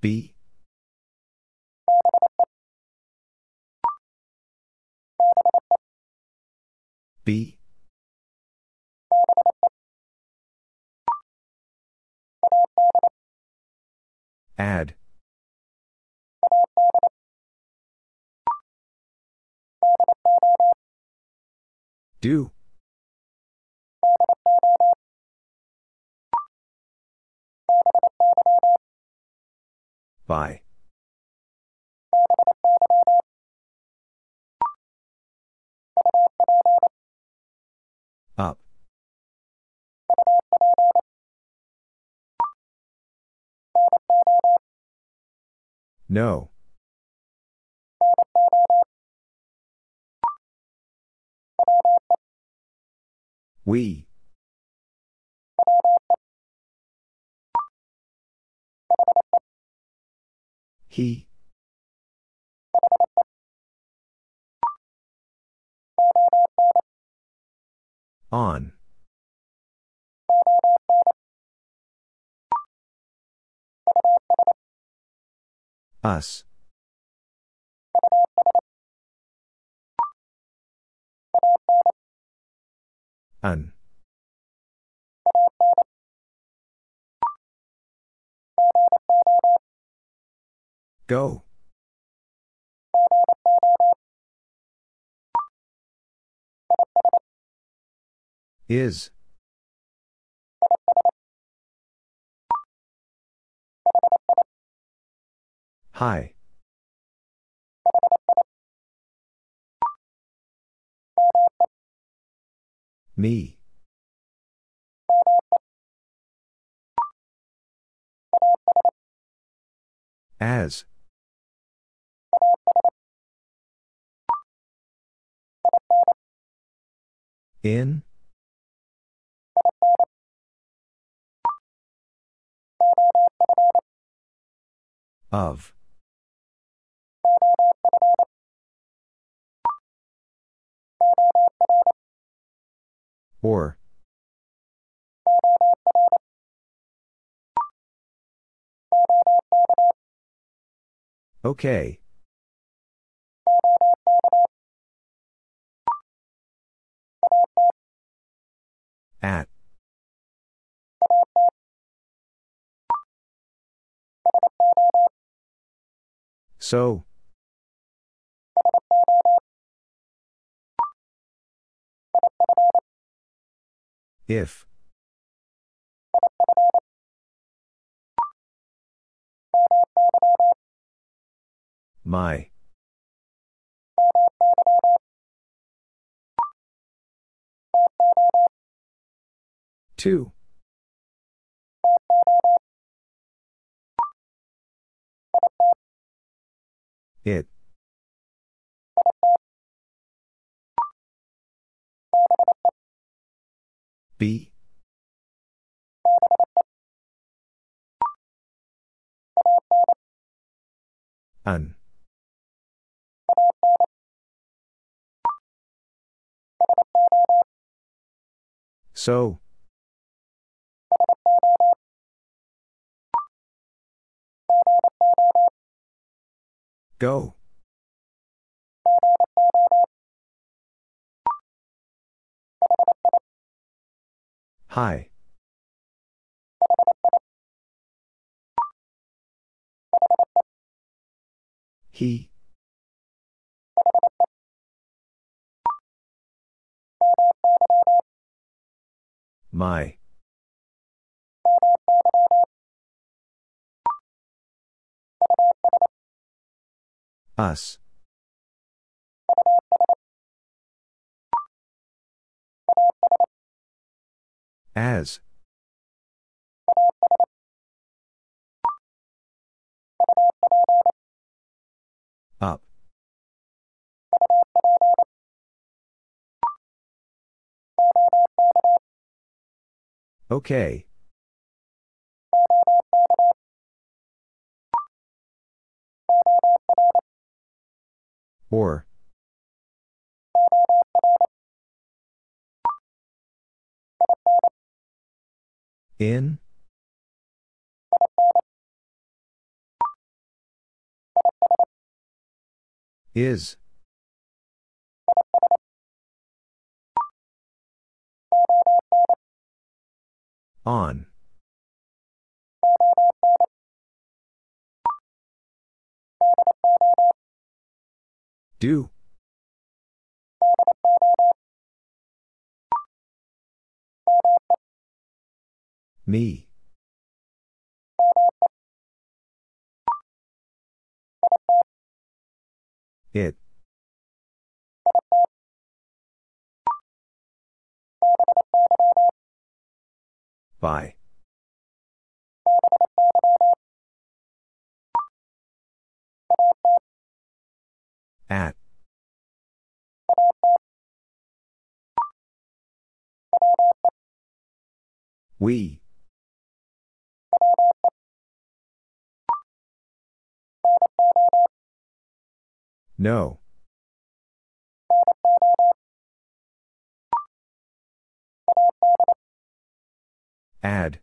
Speaker 1: Be. Be. Ad. Do. By. Up. No. We. He. On. Us. An. Go. Is. Hi. Me. As. In. Of. Or. Okay. At. So. If. My. To. It. Be. An. So. Go. Hi. He. My. Us. As. Up. Okay. Or. In? Is. On. Do. Me. It. By. At. We. No. Ad.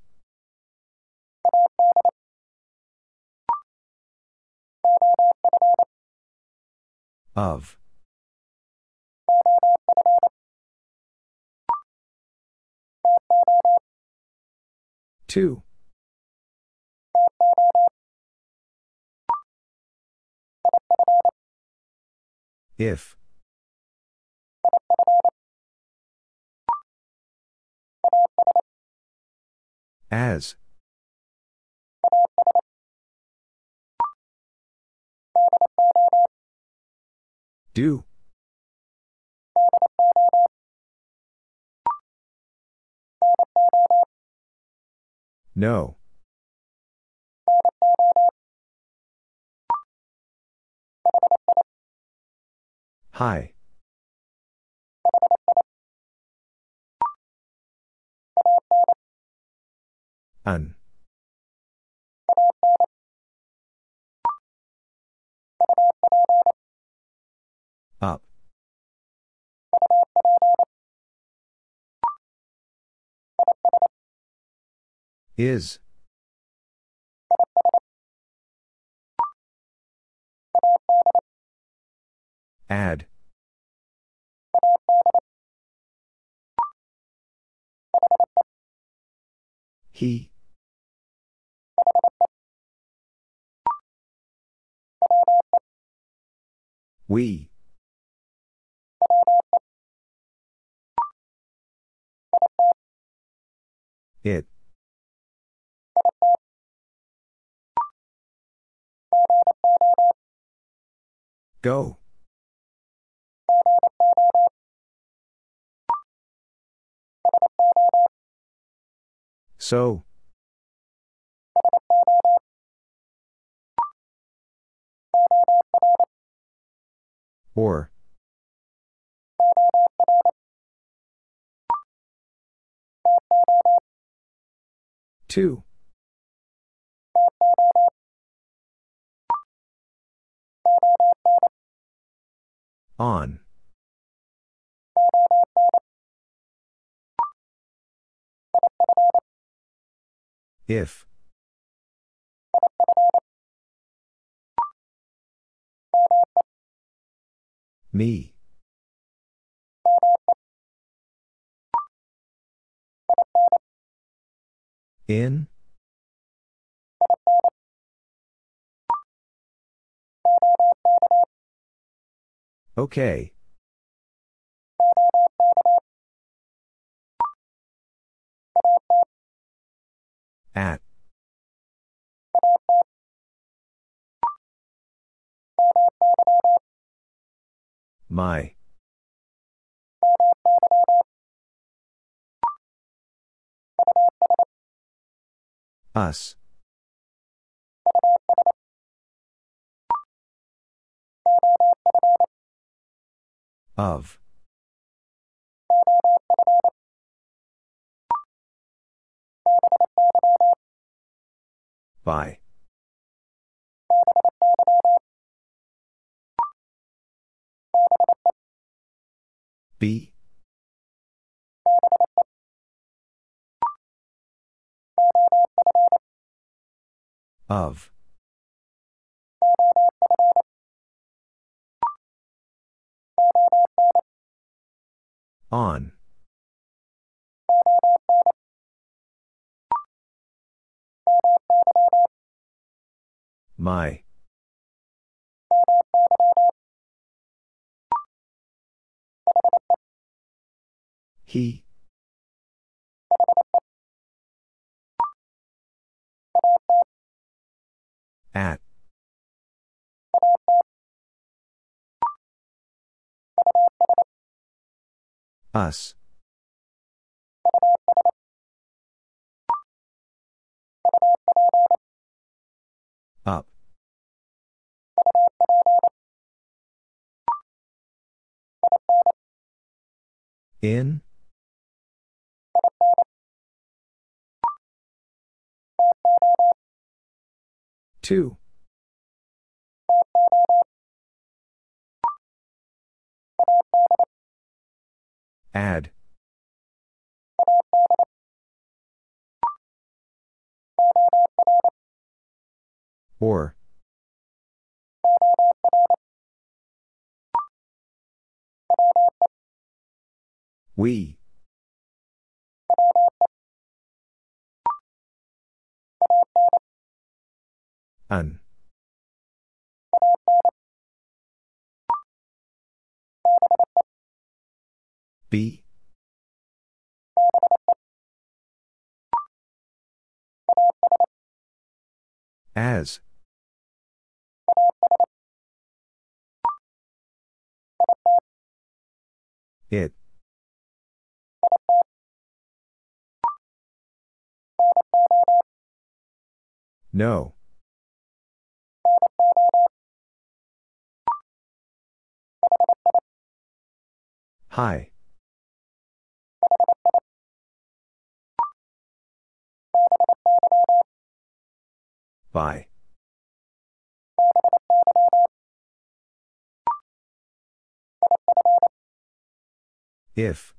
Speaker 1: Of. To. If. As. Do. No. Hi. An. Is. Ad. He. We. It. Go. So. Or. To. On. If. Me. In. Okay. At. My. Us. Of. By. Be. Of. On. My. He. At. Us. Up. In? To. Ad. Or. We. An. Be. As. It. No. Hi. By. If.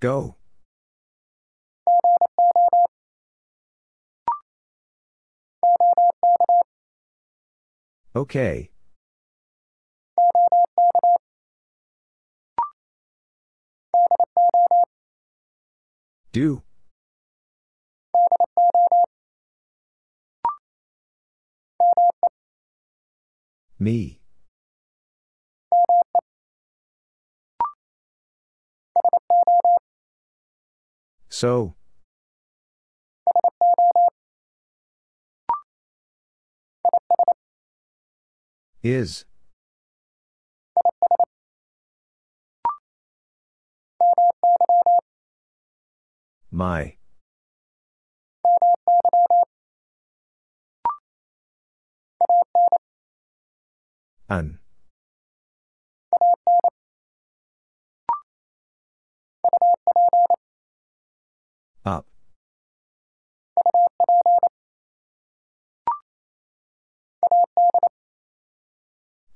Speaker 1: Go. Okay. Do. Me. So. Is. My. An. Up.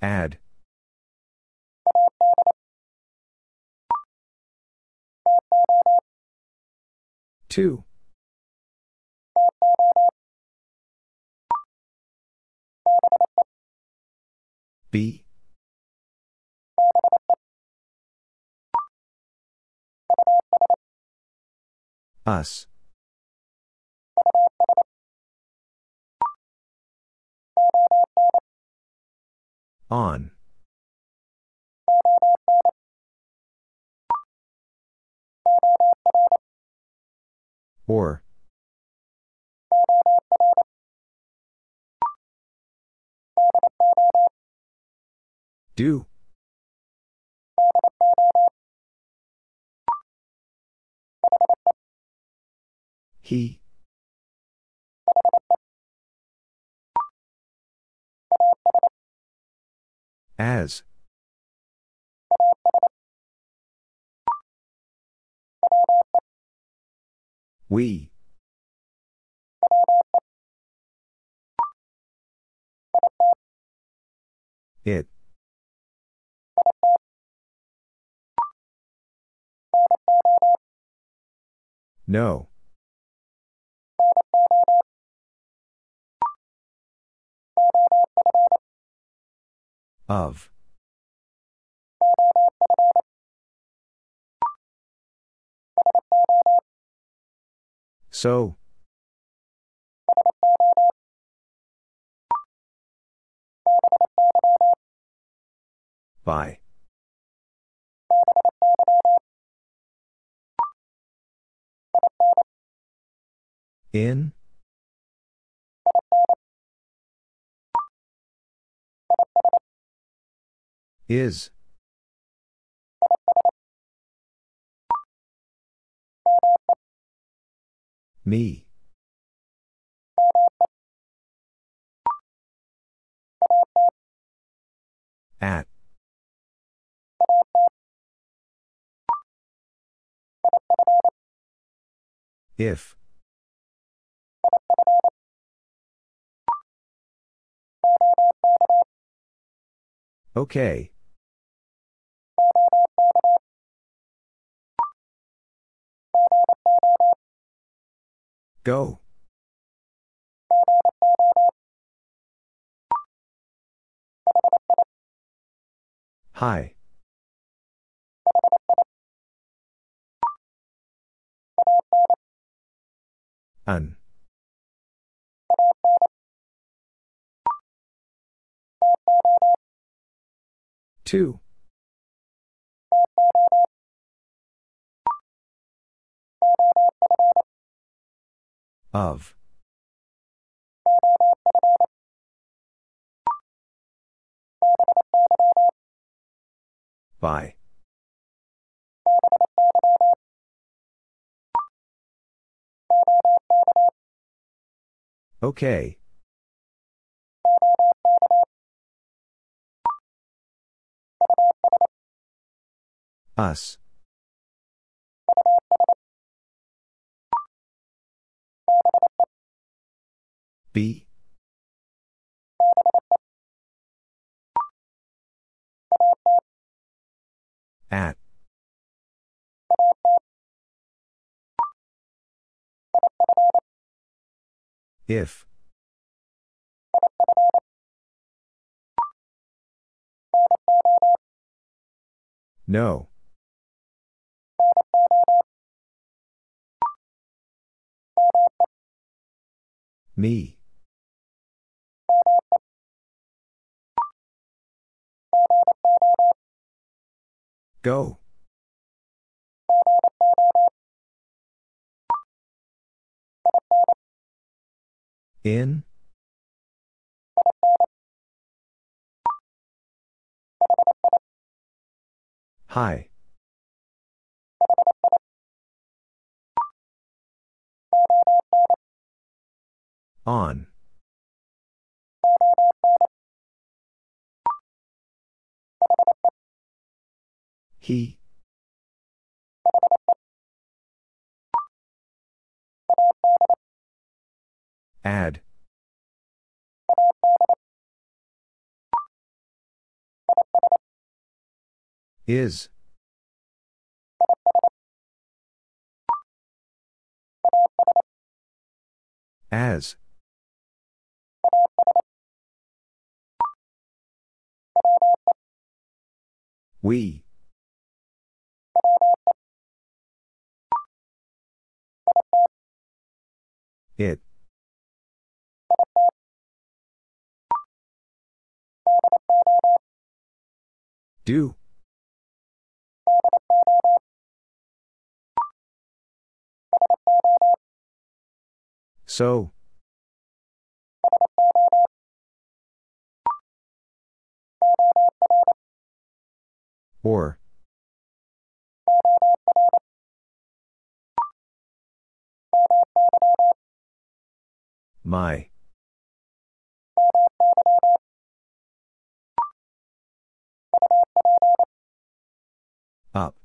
Speaker 1: Ad. To. Be. Us. On. Or. Do. He. As. We. It. No. Of. So. By. In? Is. Me. At. If. Okay. Go. Hi. Un. To. Of. By. Okay. Us. Be. At. If. No. Me. Go. In? Hi. On. He. Ad. Is. As. We. It. Do. So. Or. My. Up.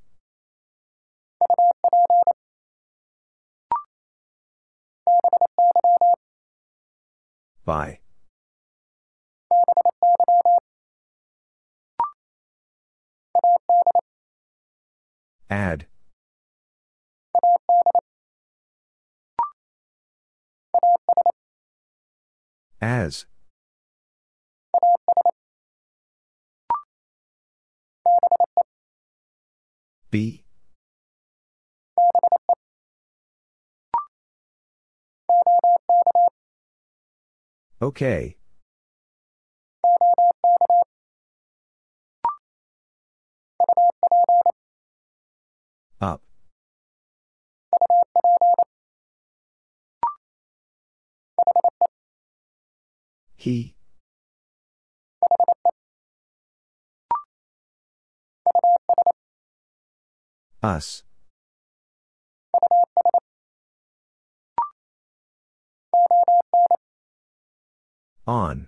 Speaker 1: By. Ad. As. Be. Okay. He. Us. On.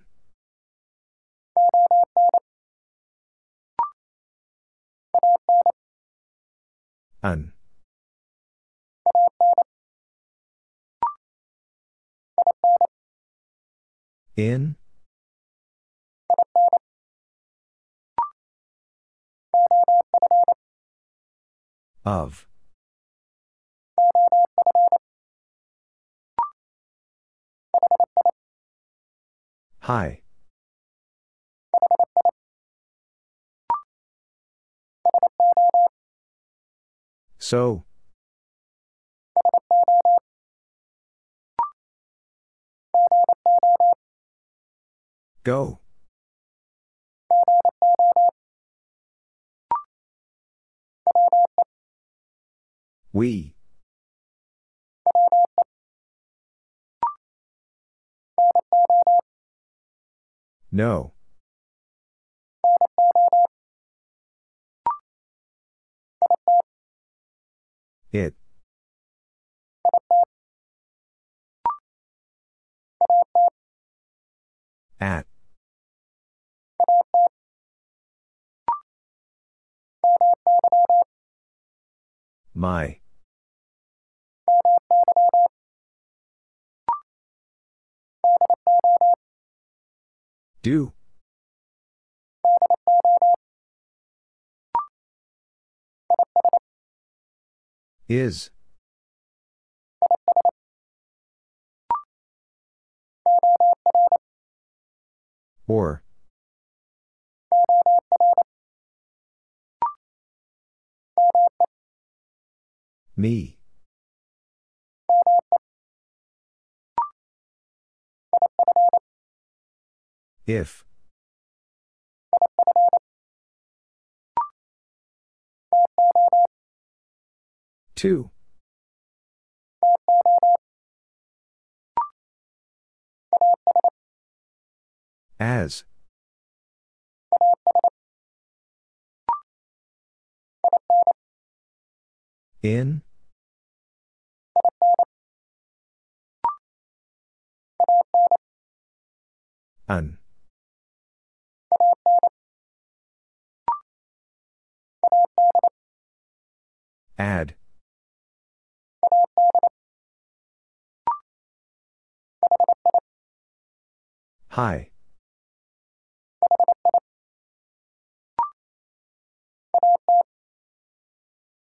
Speaker 1: Un. In? Of. Hi. So. Go. We. No. It. At. My. Do. Is. Or. Me. If. To. As. In? An. Ad. Hi.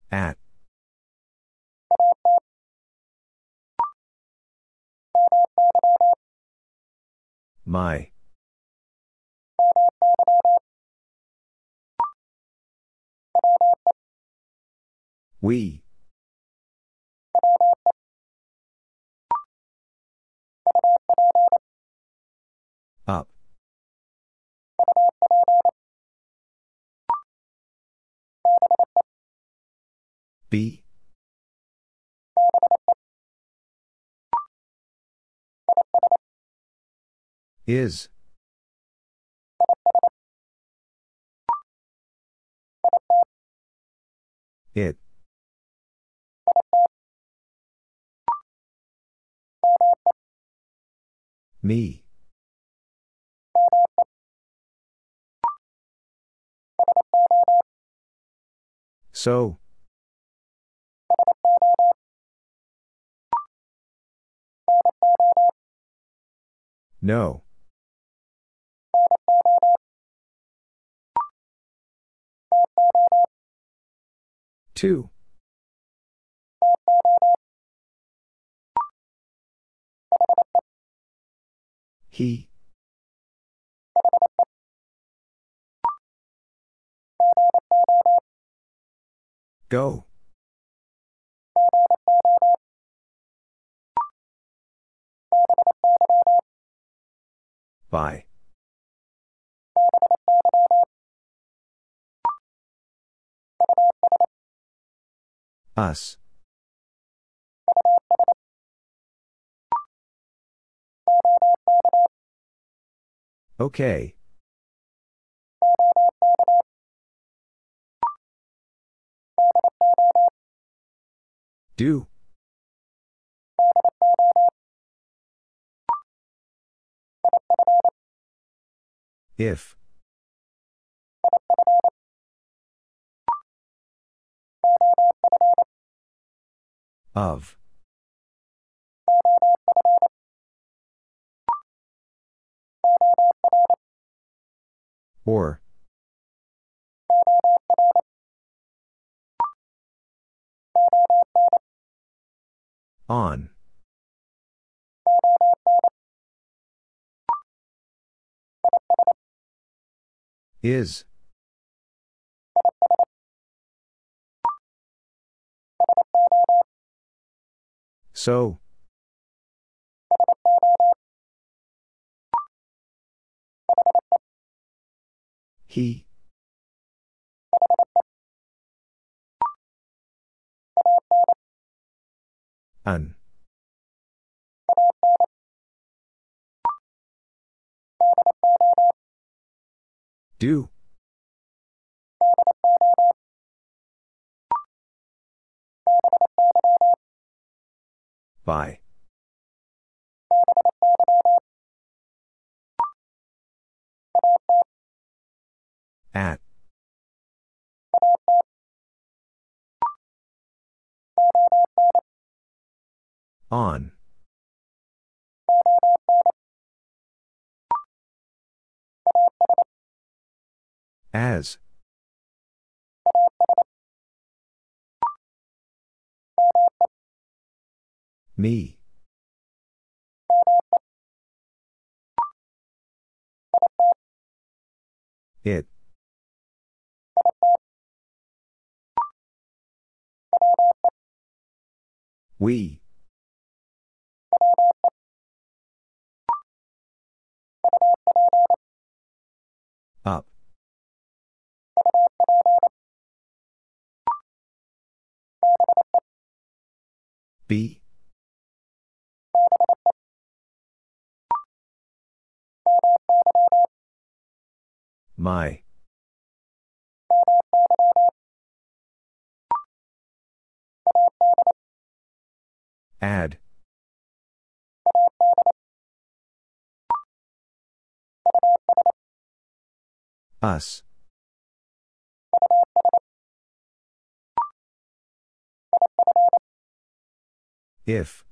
Speaker 1: At. My. We. Up. Be. Is. It. Me. So. No. To. He. Go. By. Us. Okay. Do. If. Of. Or. On. Is. So. He. An. Do. By. At. On. As. Me. It. We. Up. Be. My. Ad. Us. If.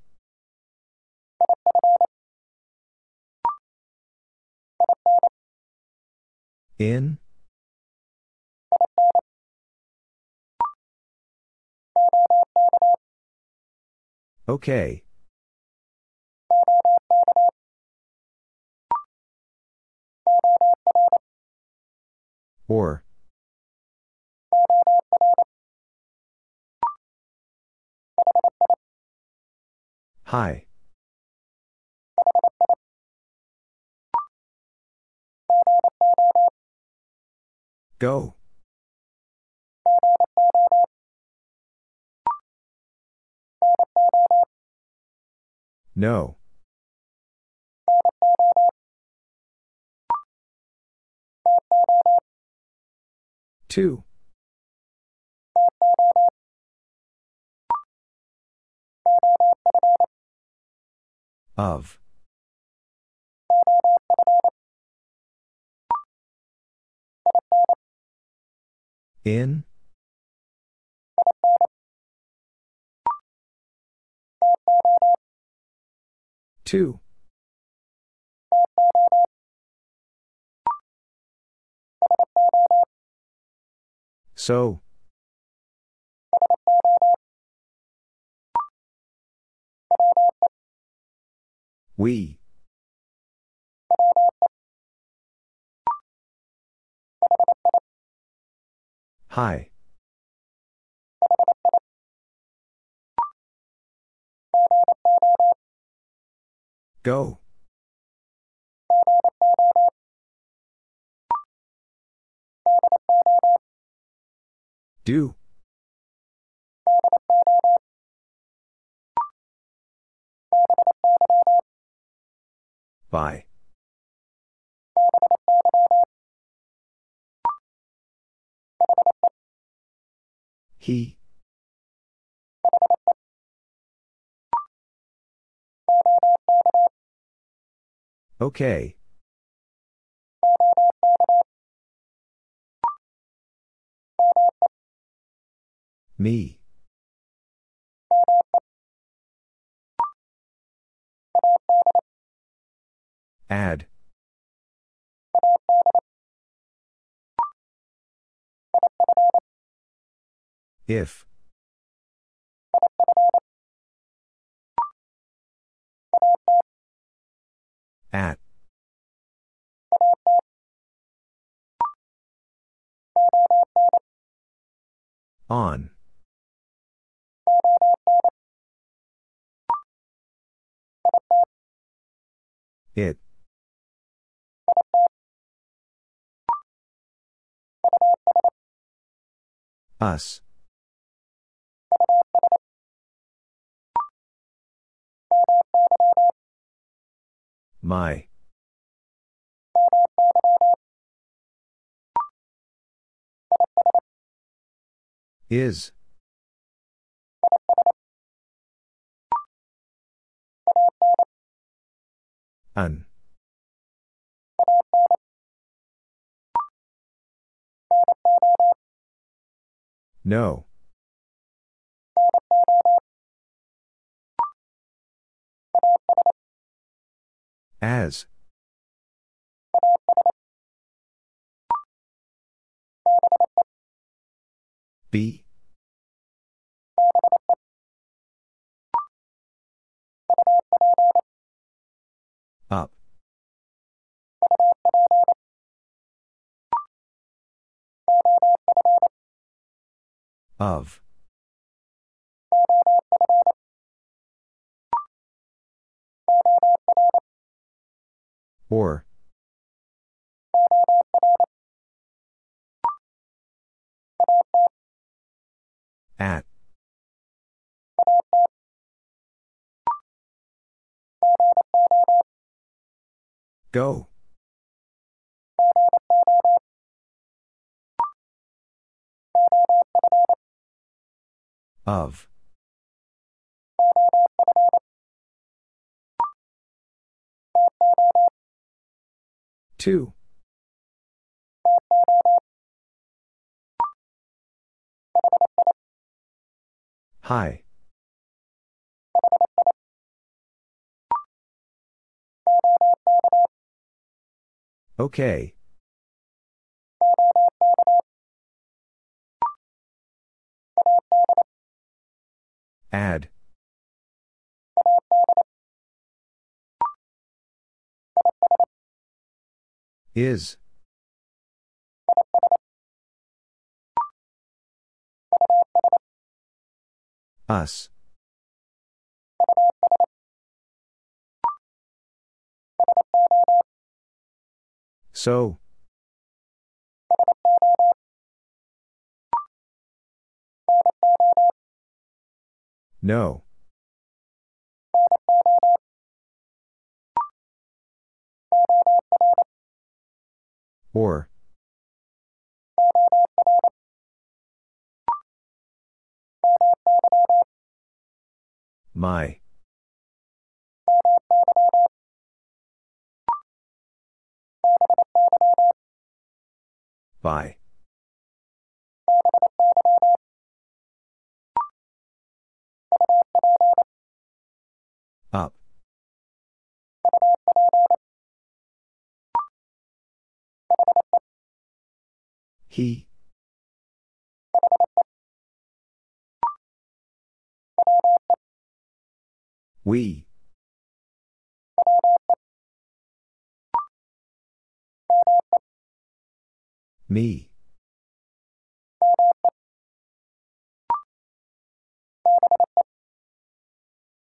Speaker 1: In? Okay. Or. Hi. Go. No. To. Of. In? To. So. We. Hi. Go. Do. By. He. Okay. Me. Ad. If. At. On. It. Us. My. Is. An. No. As. Be. Up. Of. Or. At. Go. Of. To. Hi. Okay. Ad. Is. Us. So. No. Or. My. By. He. We. Me.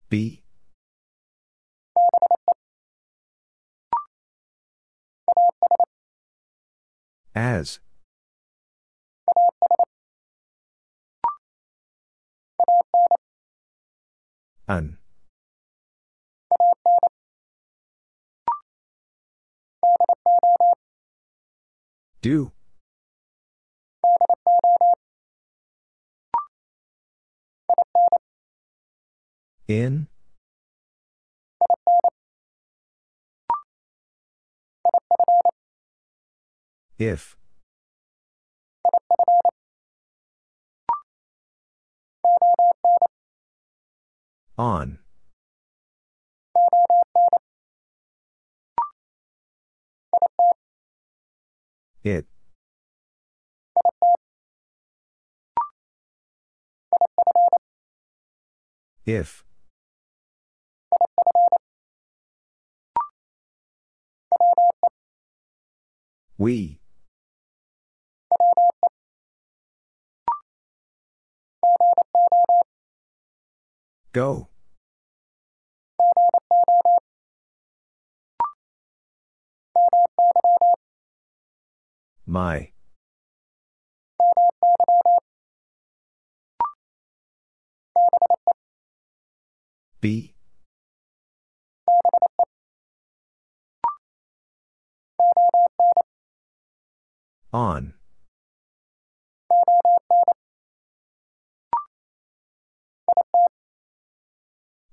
Speaker 1: Be. As. An. Do. In. If. On. It. If. We. Go. My. Be. On.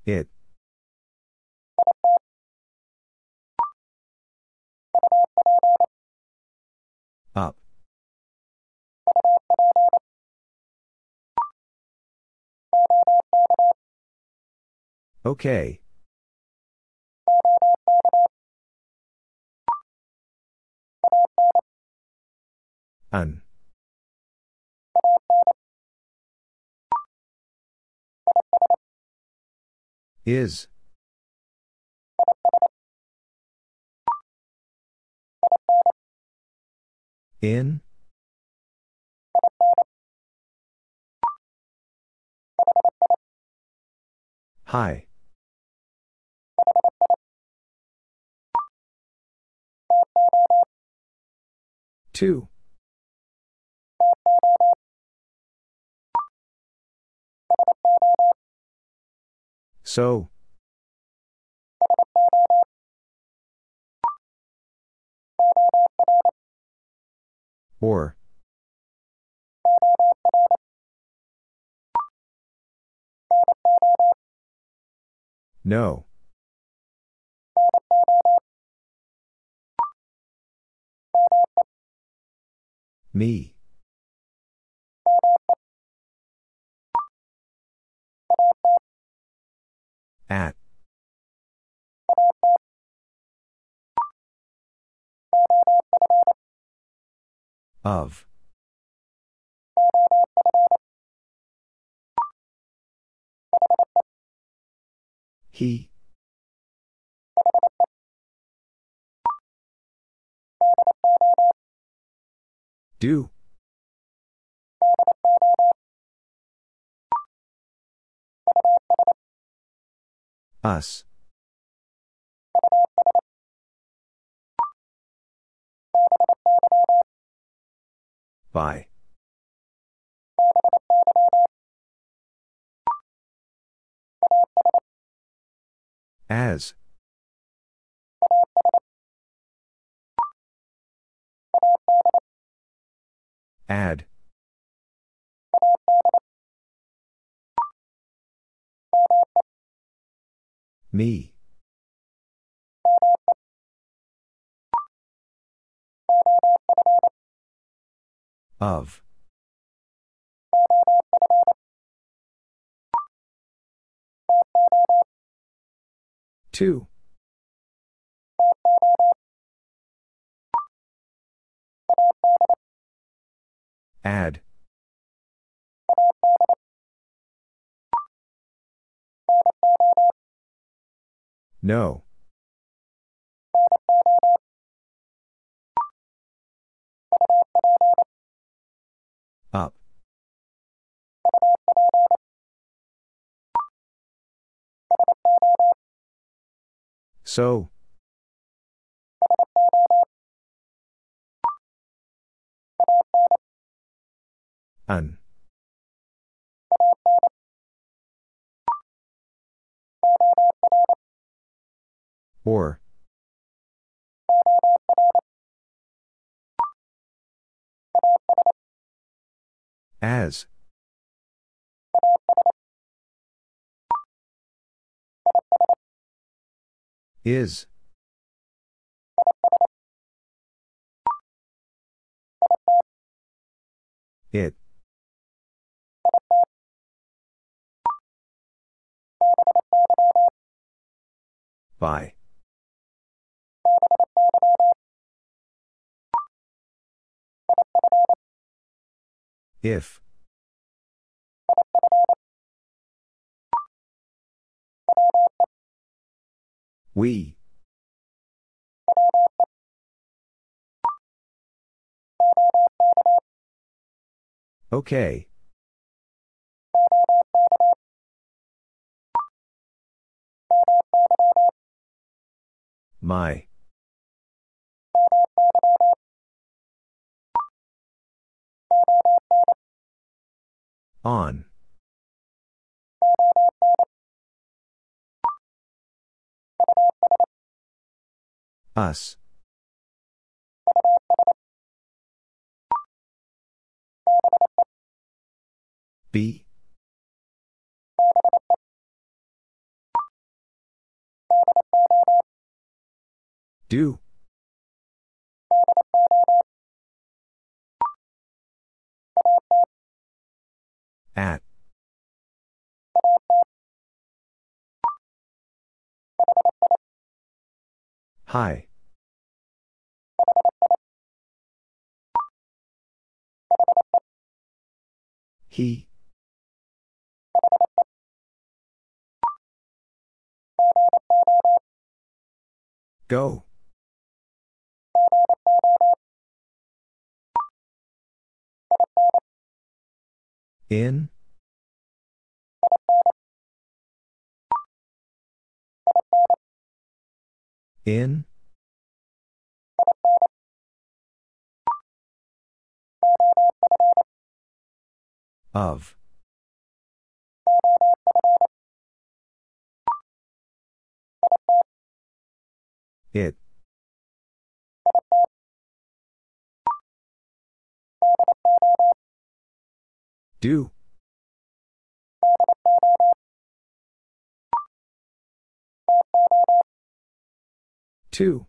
Speaker 1: It. Up. Okay. An. Is. In. Hi. To. So. Or. No. Me. At. Of. He. Do. Us. By. As. Ad. Me. Of. To. Ad. No. Up. So. An. Or. As. Is. It. By. If. We. Okay. My. On. Us. Be. Do. At. Hi. He. Go. In. In. Of. It. Do. To.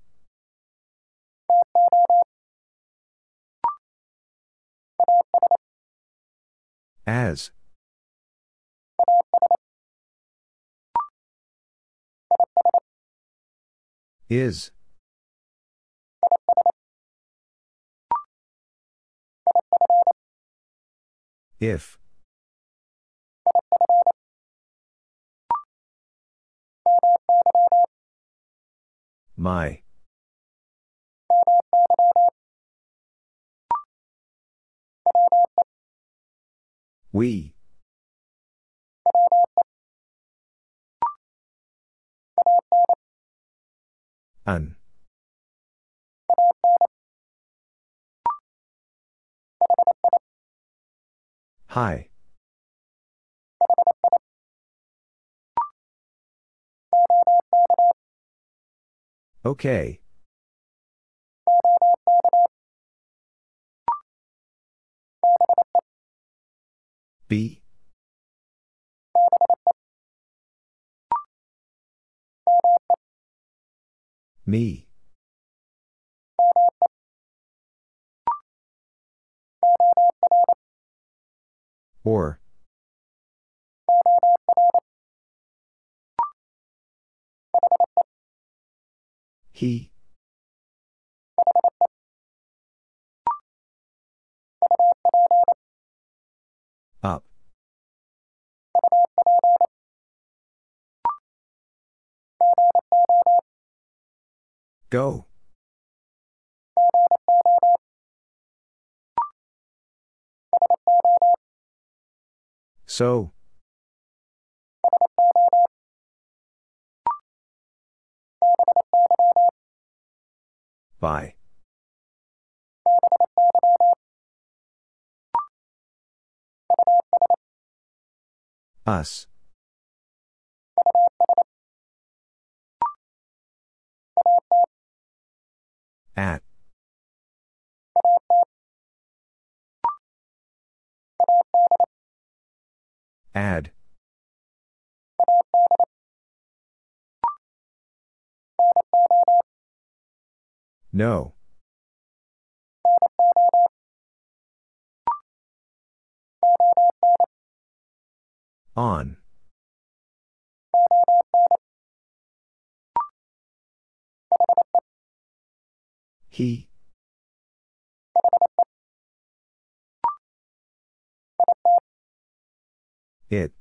Speaker 1: As. Is. If. My. We. An. Hi. Okay. Be. Me. Or. He. Up. Go. So. By. Us. At. Ad. No. On. He. It.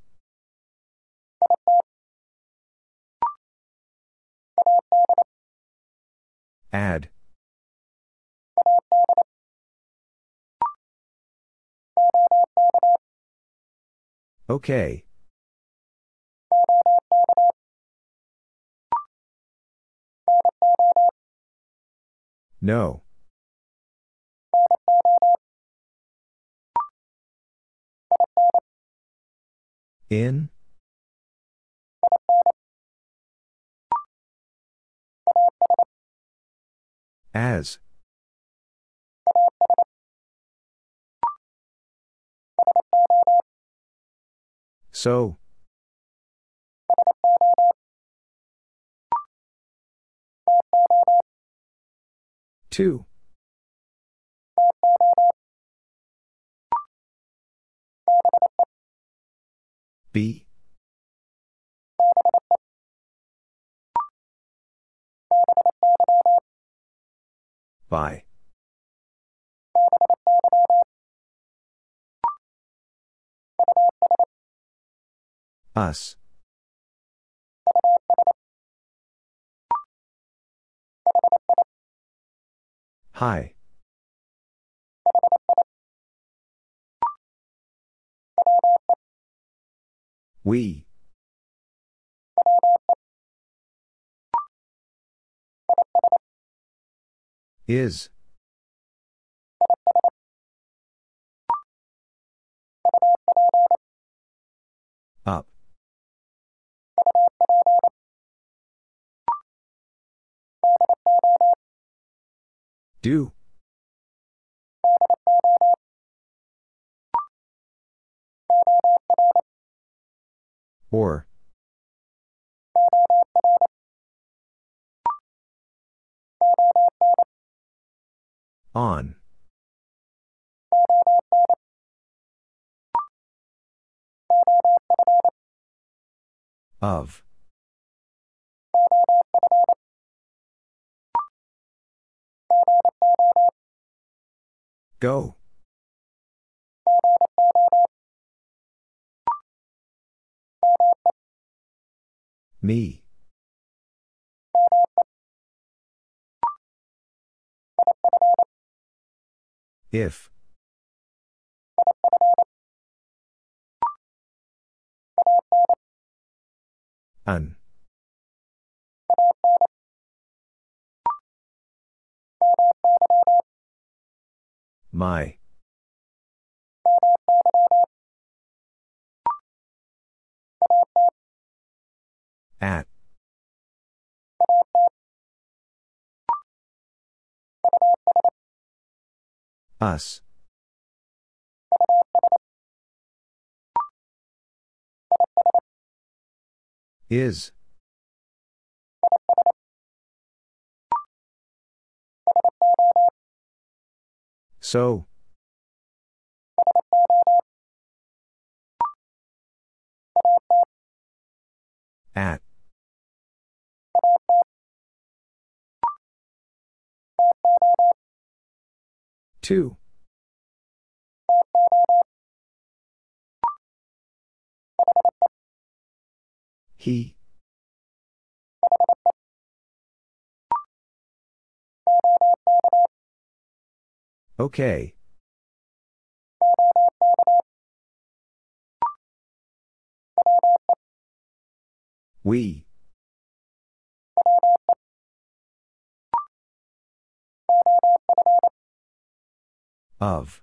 Speaker 1: Ad. Okay. No. In? As. So. To. Be. By. Us. Hi. We. Is. Up. Do. Or. On. Of. Go. Me. If. An. My. At. Us. Is. So. At. To. He. Okay. We. Of.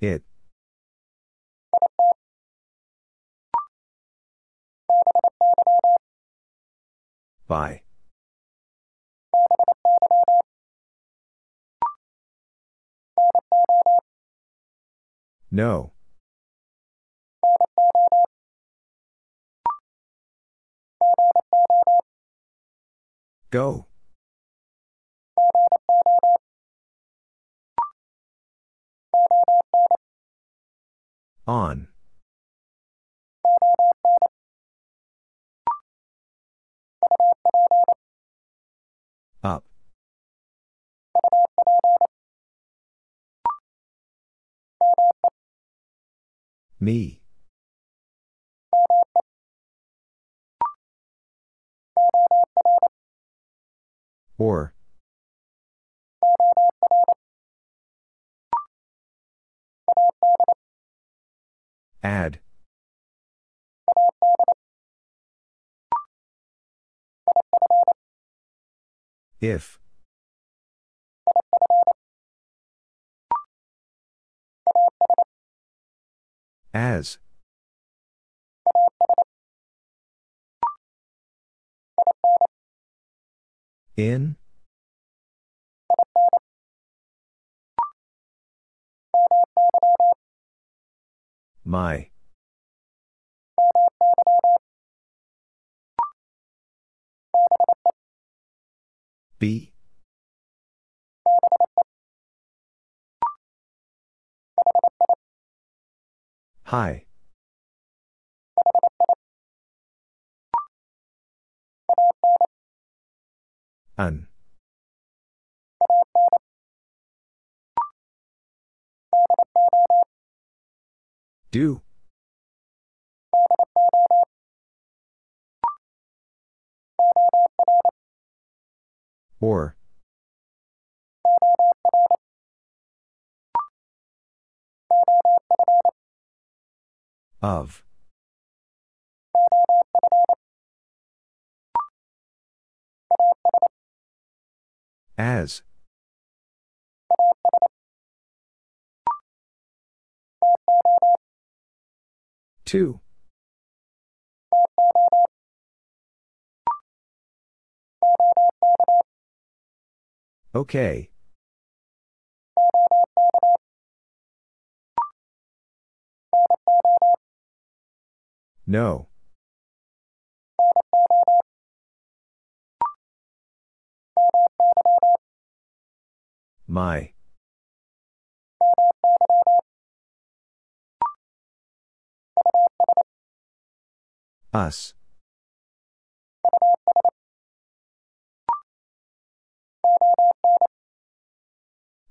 Speaker 1: It. By. No. Go. On. Up. Me. Or. Ad. If. As. In. My. Be. Hi. An. Do. Or. Of. As. To. Okay. No. My. Us.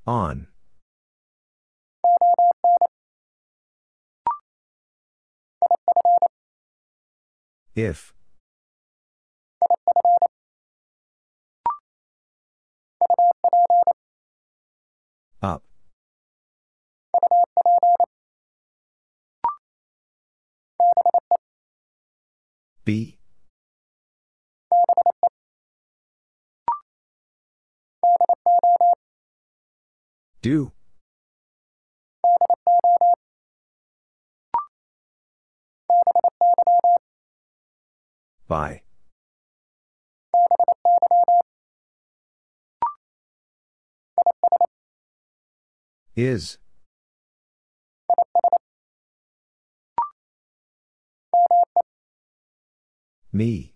Speaker 1: On. If. Be. Do. By. Is. Me.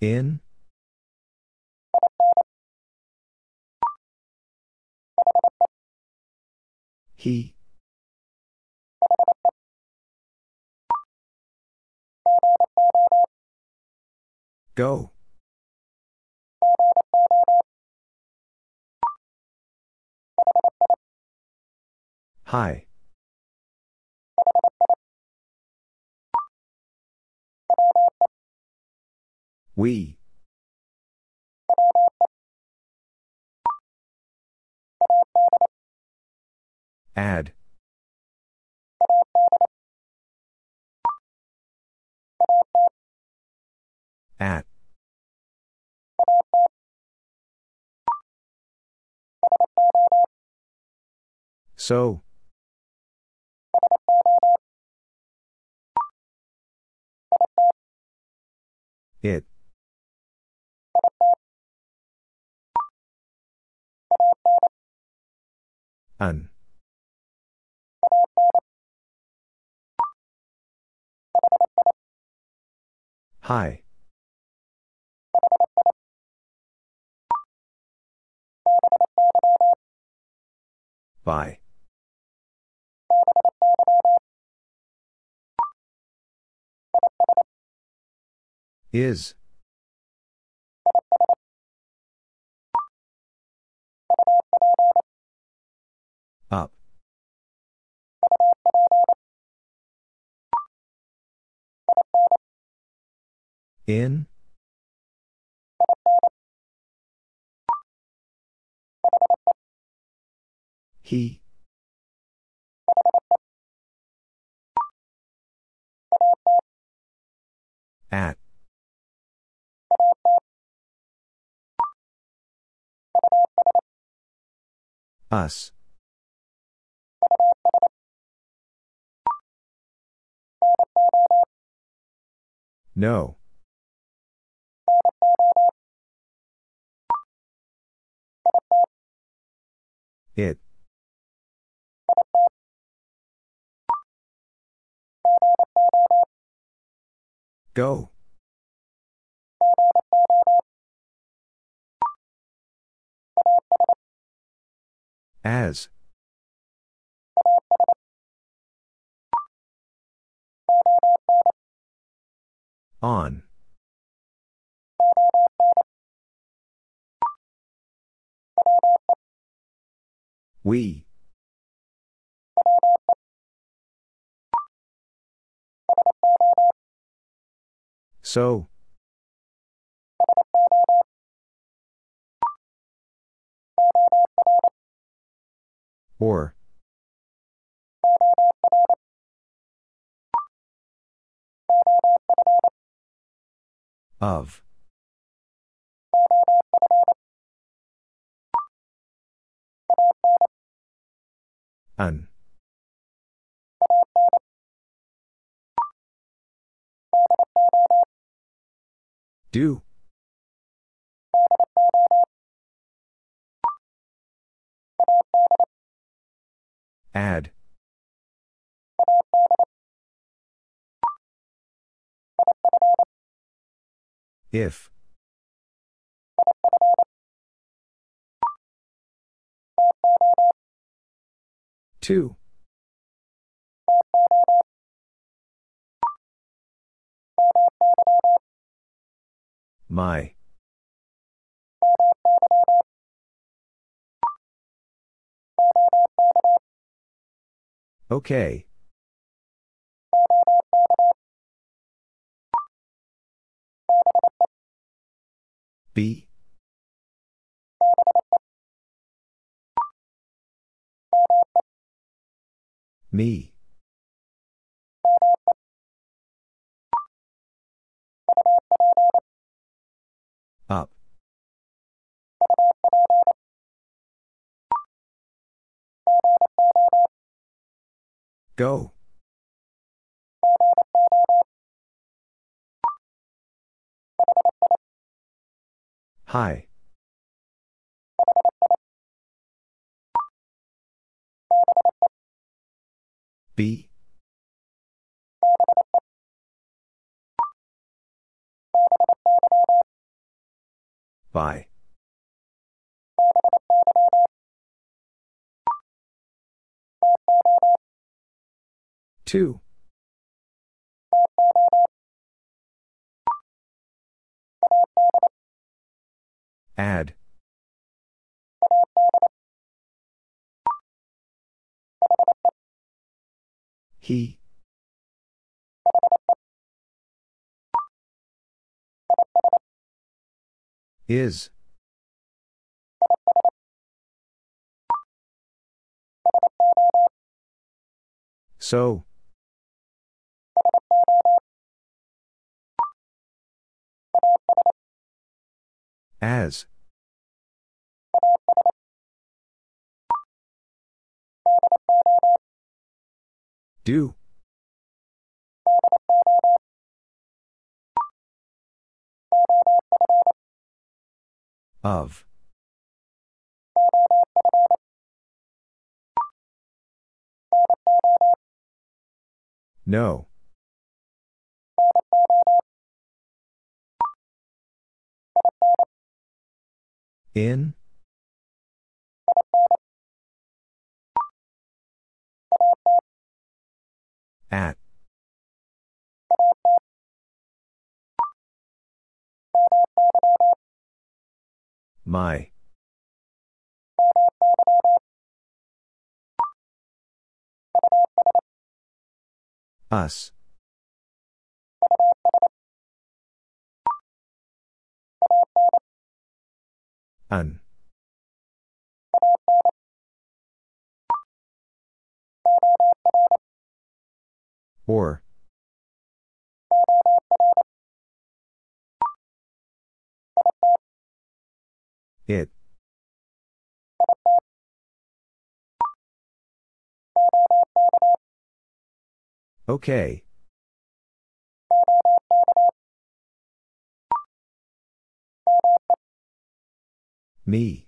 Speaker 1: In. He. Go. Hi. We. Ad. At. So. It. An. Hi. By. Is. Up. In? He? At? Us? No. It. Go. As. On. We. So. Or. Of. An. Do. Ad. If. To. My. Okay. Be. Me. Up. Go. Hi. Be. By. To. Ad. He. Is. So. As. Do. Of. No. In? At. My. Us. An. Or. It. Okay. Me.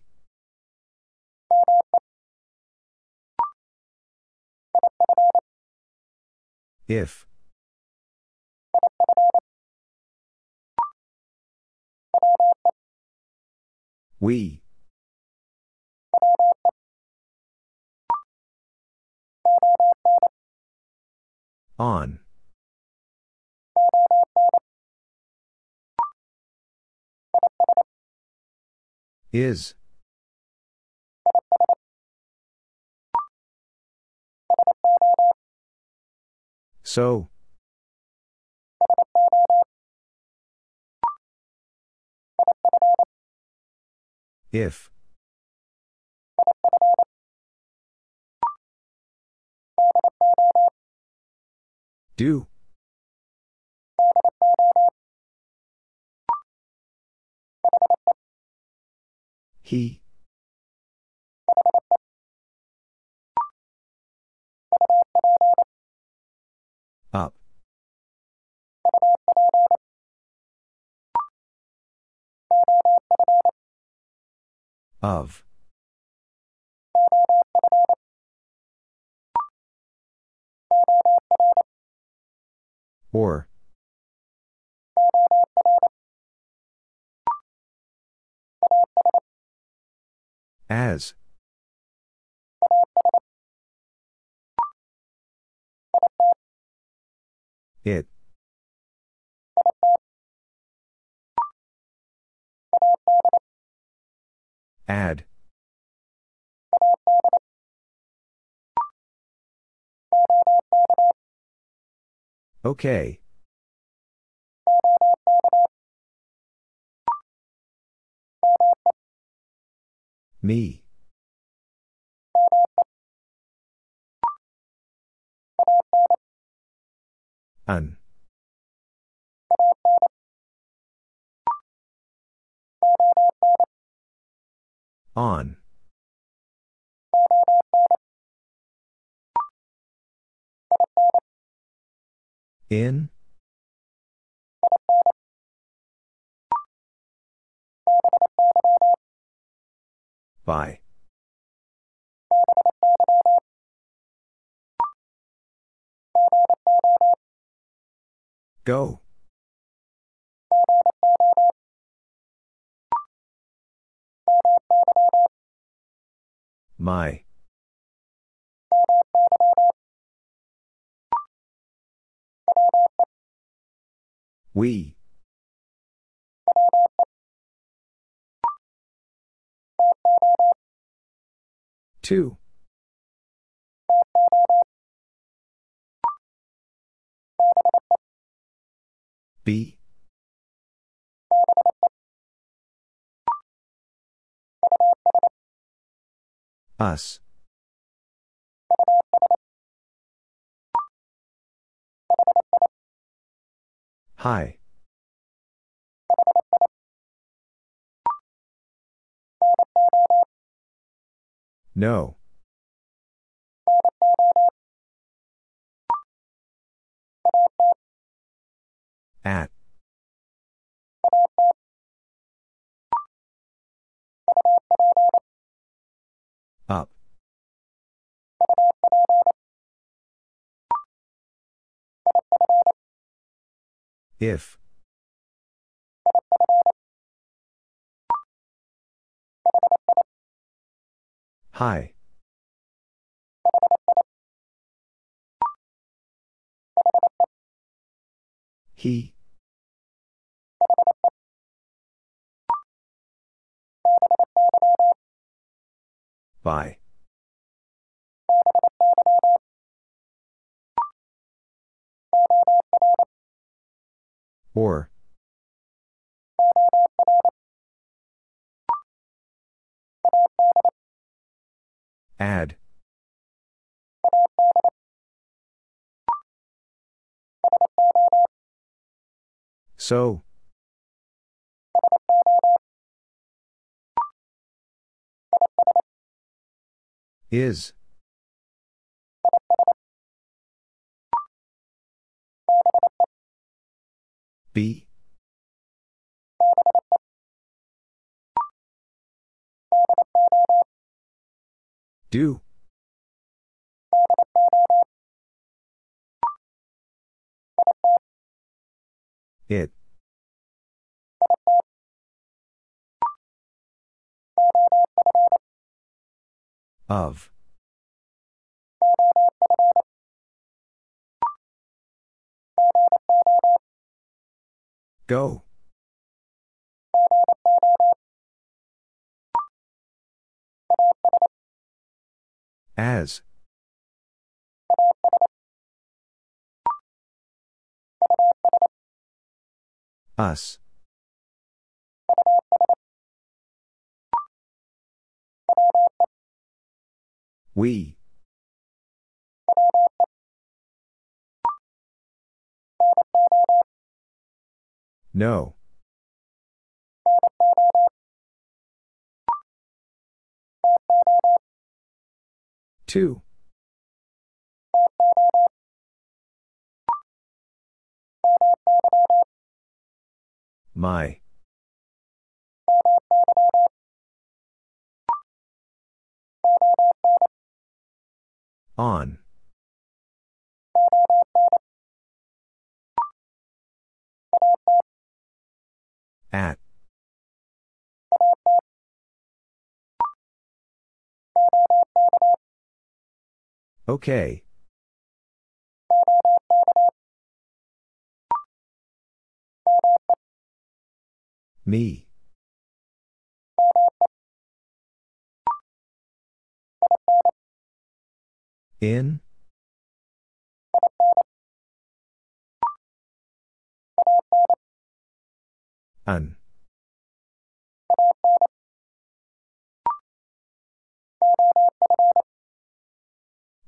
Speaker 1: If. We. On. Is. So. If. Do. He. Up. Of. Or. As. It. Ad. Okay. Me. An. On. In? By. Go. My. We. To. Be. Us. Hi. No. At. Up. If. Hi. He. By. Or. Ad. So. Is. Be. Do. It. Of. Go. As. Us. We. No. To. My. On. At. Okay. Me. In? An.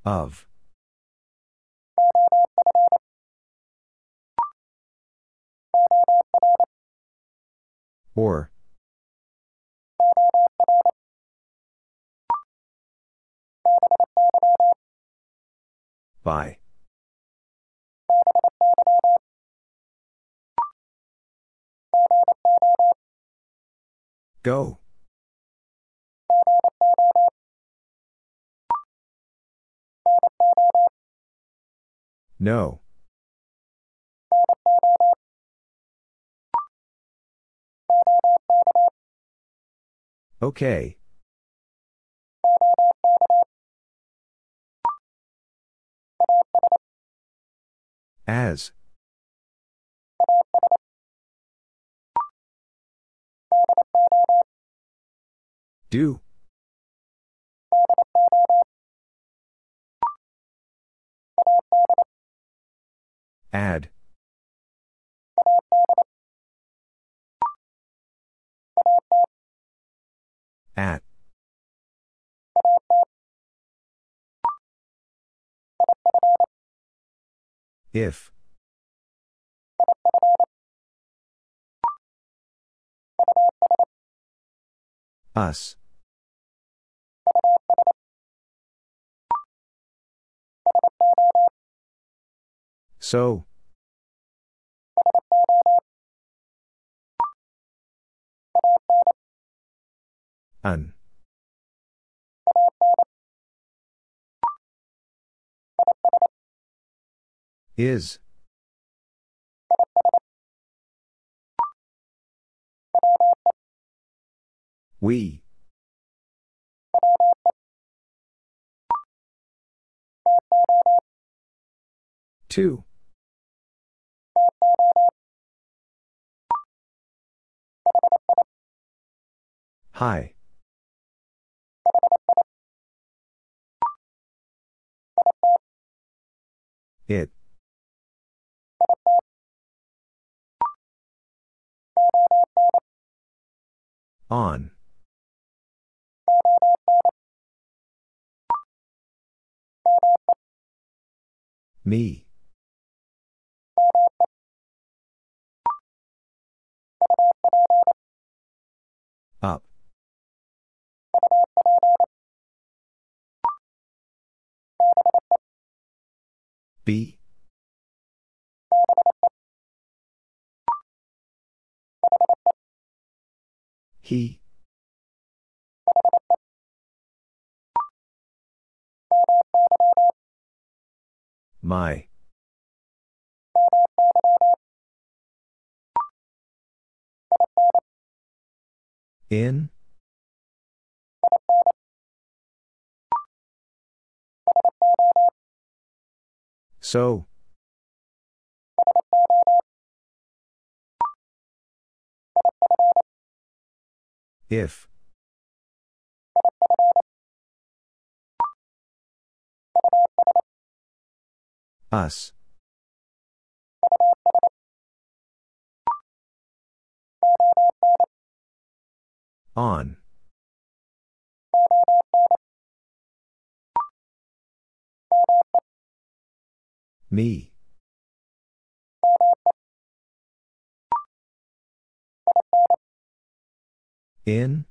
Speaker 1: Of. Or. By. Go. No. Okay. As. Do. Ad. At. If. Us. So. An. Is. We. To. Hi. It. On. Me. Up. Be. He. My. In? So. If. Us. On. Me. In?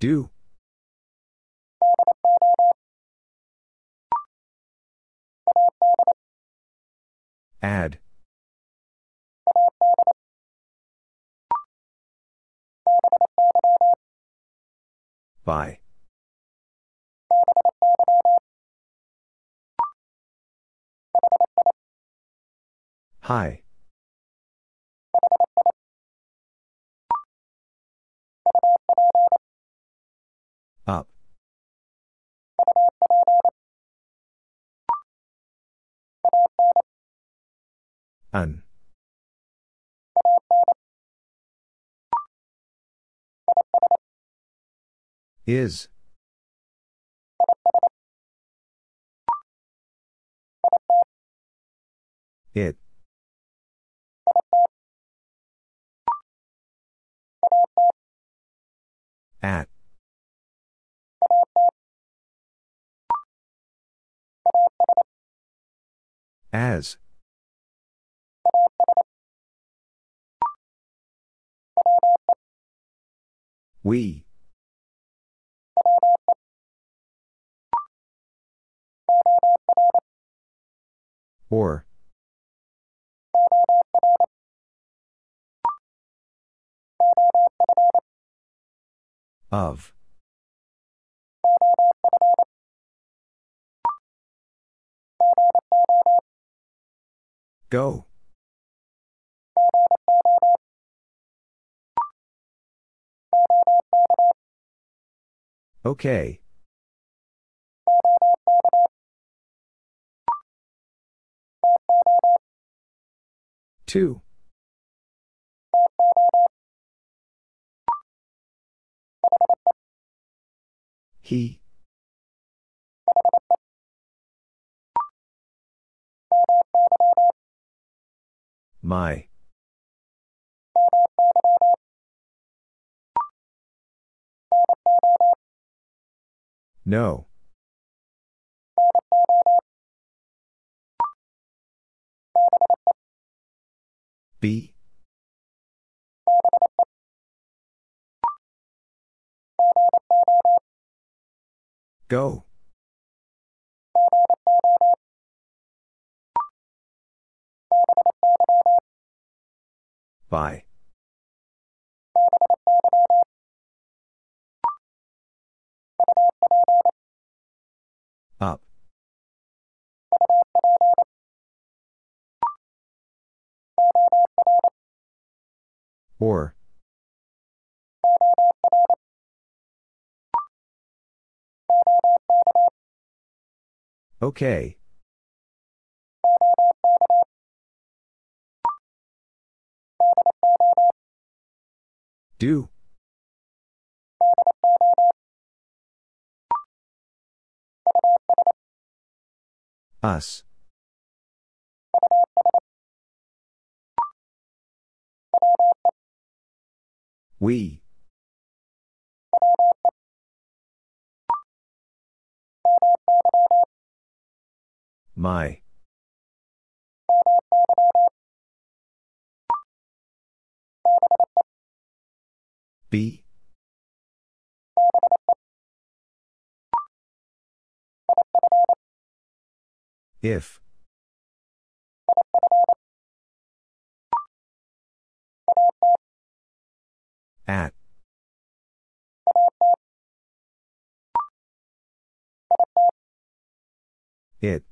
Speaker 1: Do. Ad. By. Hi. An. Is. It. At. As. We. Or. Of. Go. Okay. To. He. My. No. Be. Go. By. Up. Or. Okay. Do. Us. We. My. Be. If. At. It.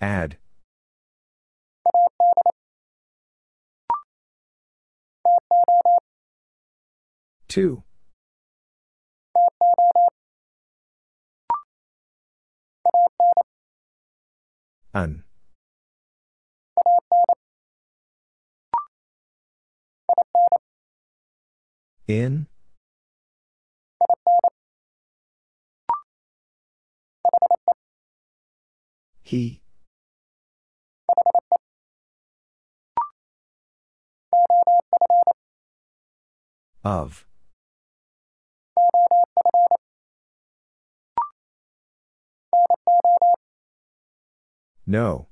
Speaker 1: Ad. To. An. In. He. Of. No.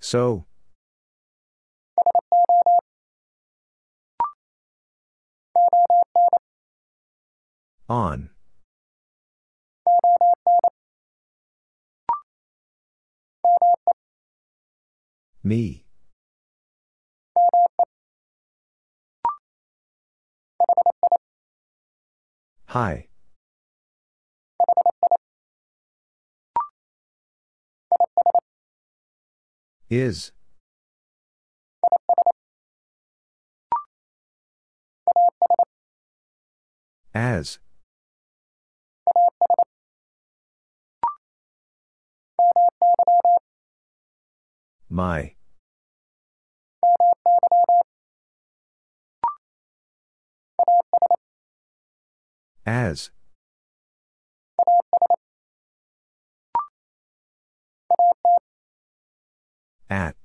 Speaker 1: So. On. Me. Hi. Is. As. My. As. At.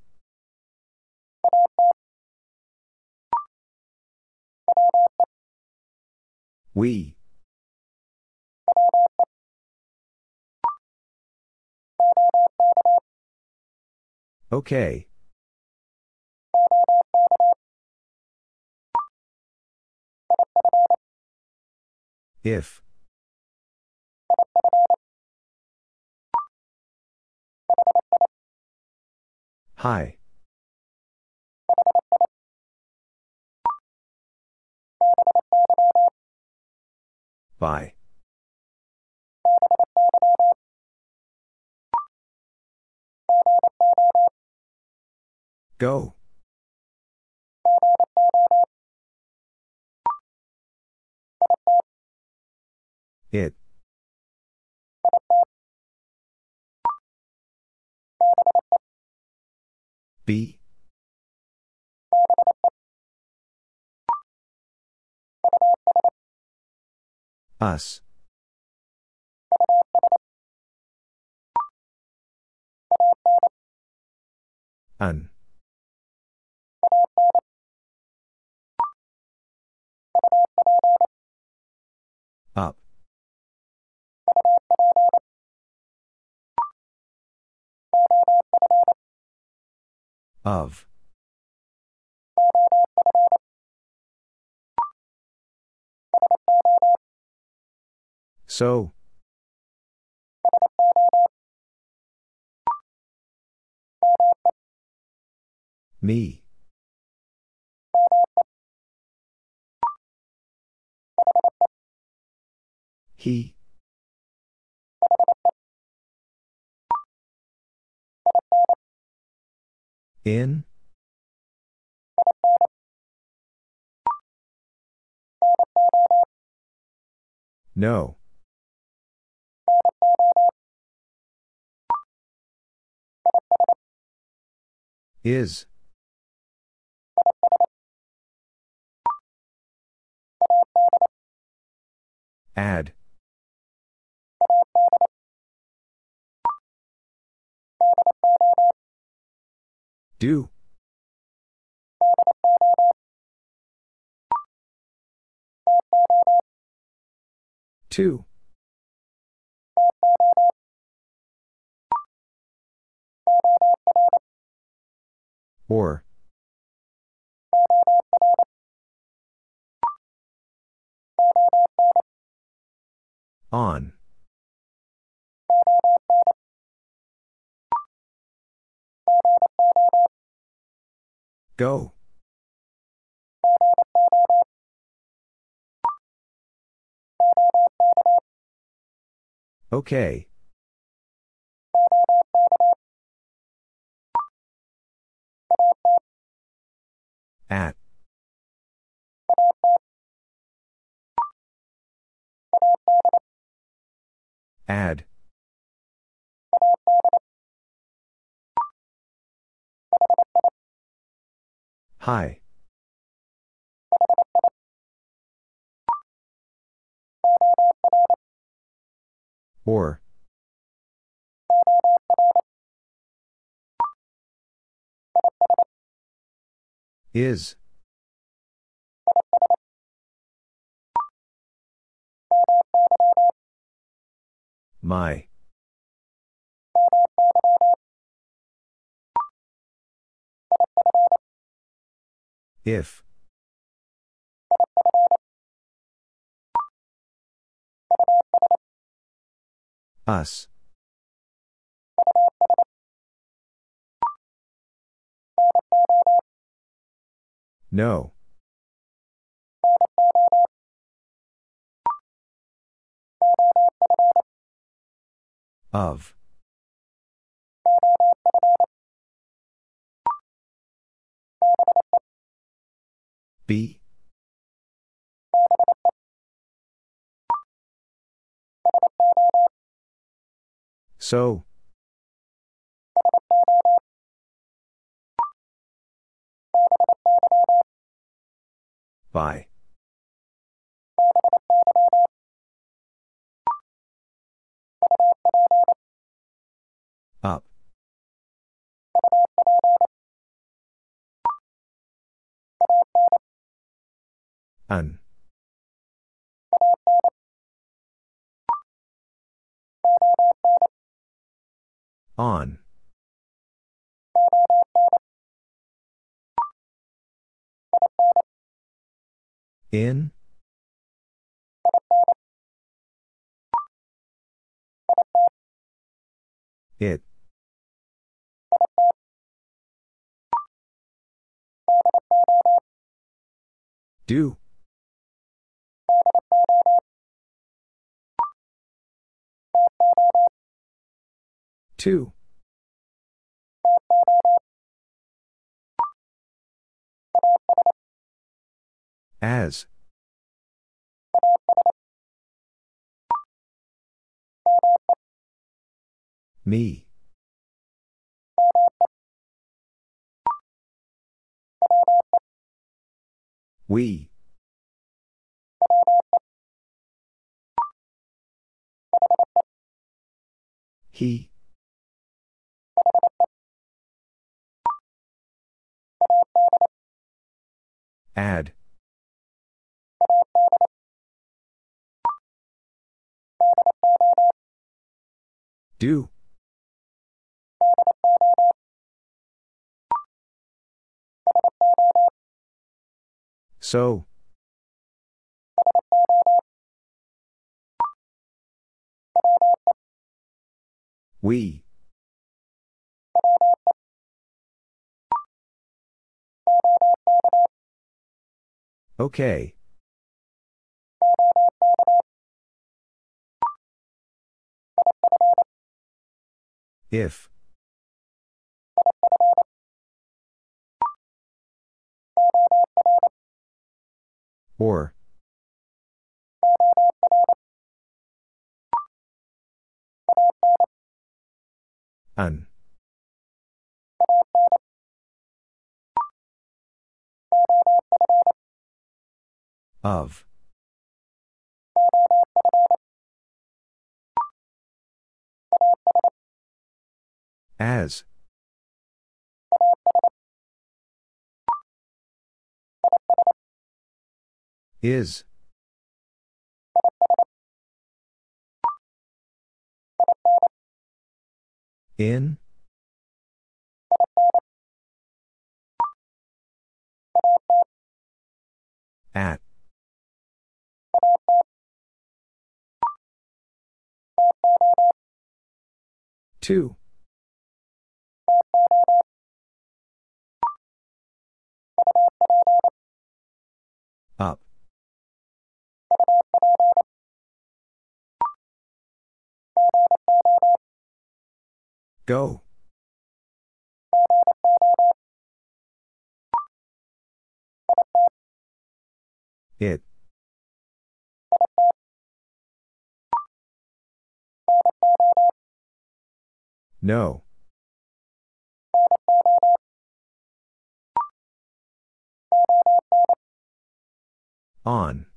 Speaker 1: We. Okay. If. Hi. By. Go. It. Be. Us. An. Of. So. Me. He. In. No. Is. Ad. Do. To. Or. On. Go. Okay. At. Ad. Hi. Or. Is. My. If. Us. No. Of. Be. So. By. Un. On. In. It. Do. To. As. Me. We. He. Ad. Do. So. We. Okay. If. Or. Un. Of. As. Is. In? At. To. Go. It. No. On.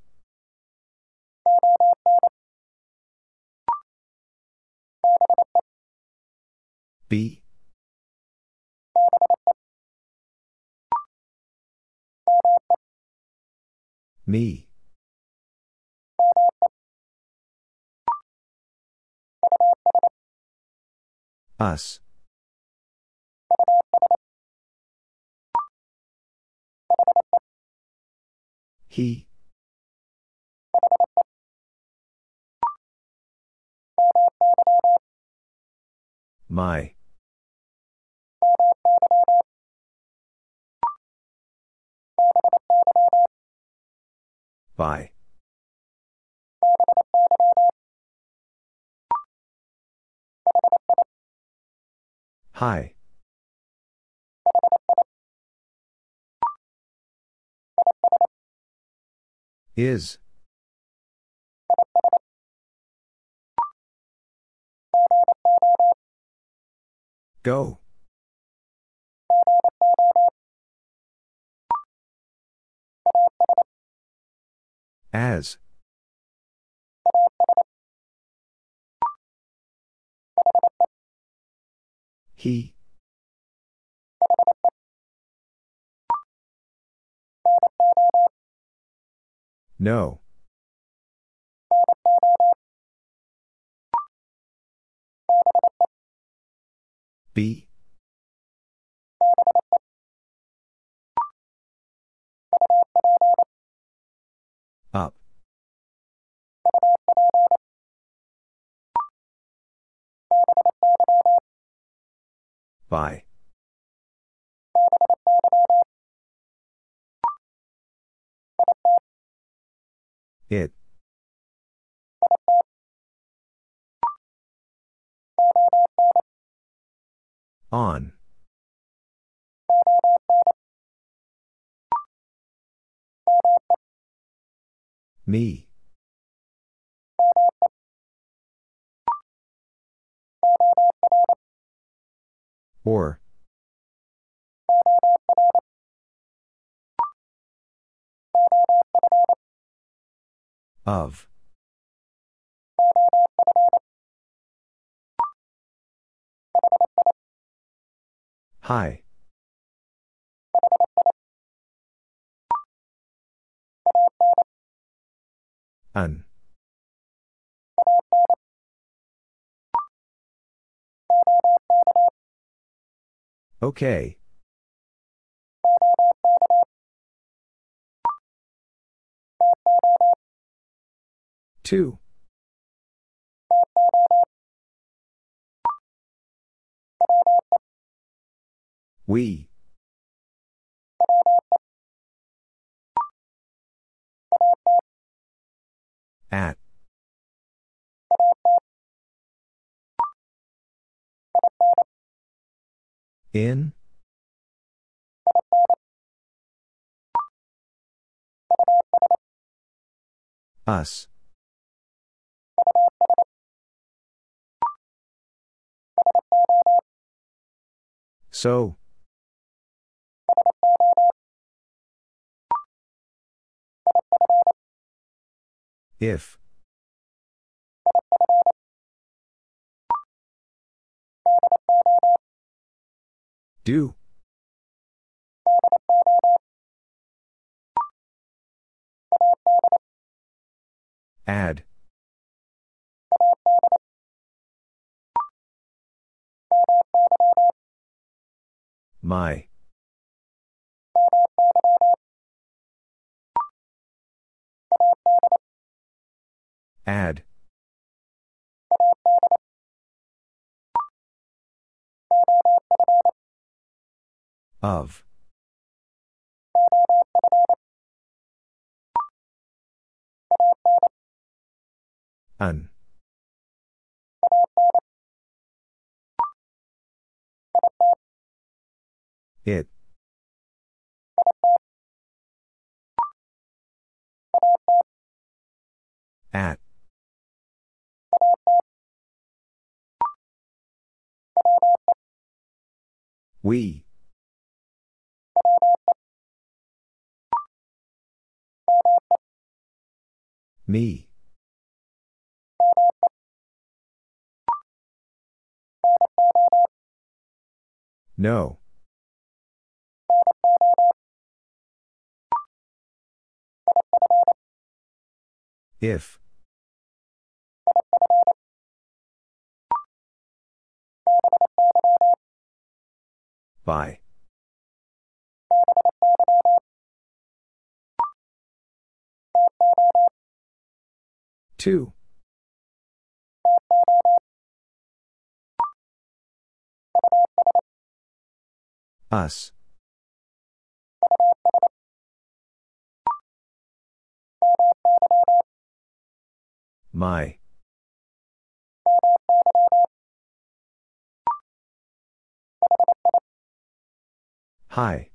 Speaker 1: Be. Me. Us. He. My. By. Hi. Is. Go. As. He. No. Be. Up. By. It. On. Me. Or. Of. Hi. An. Okay. To. We. At. In? Us. So. If. Do. Ad. My. Ad. Of. An. It. At. We. Me. No. If. By. To. Us. My. Hi.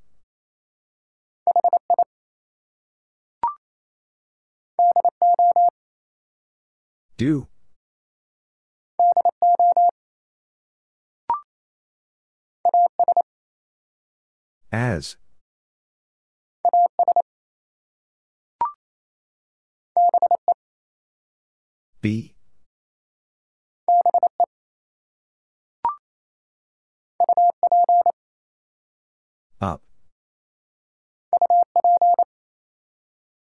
Speaker 1: Do. As. Be. Up.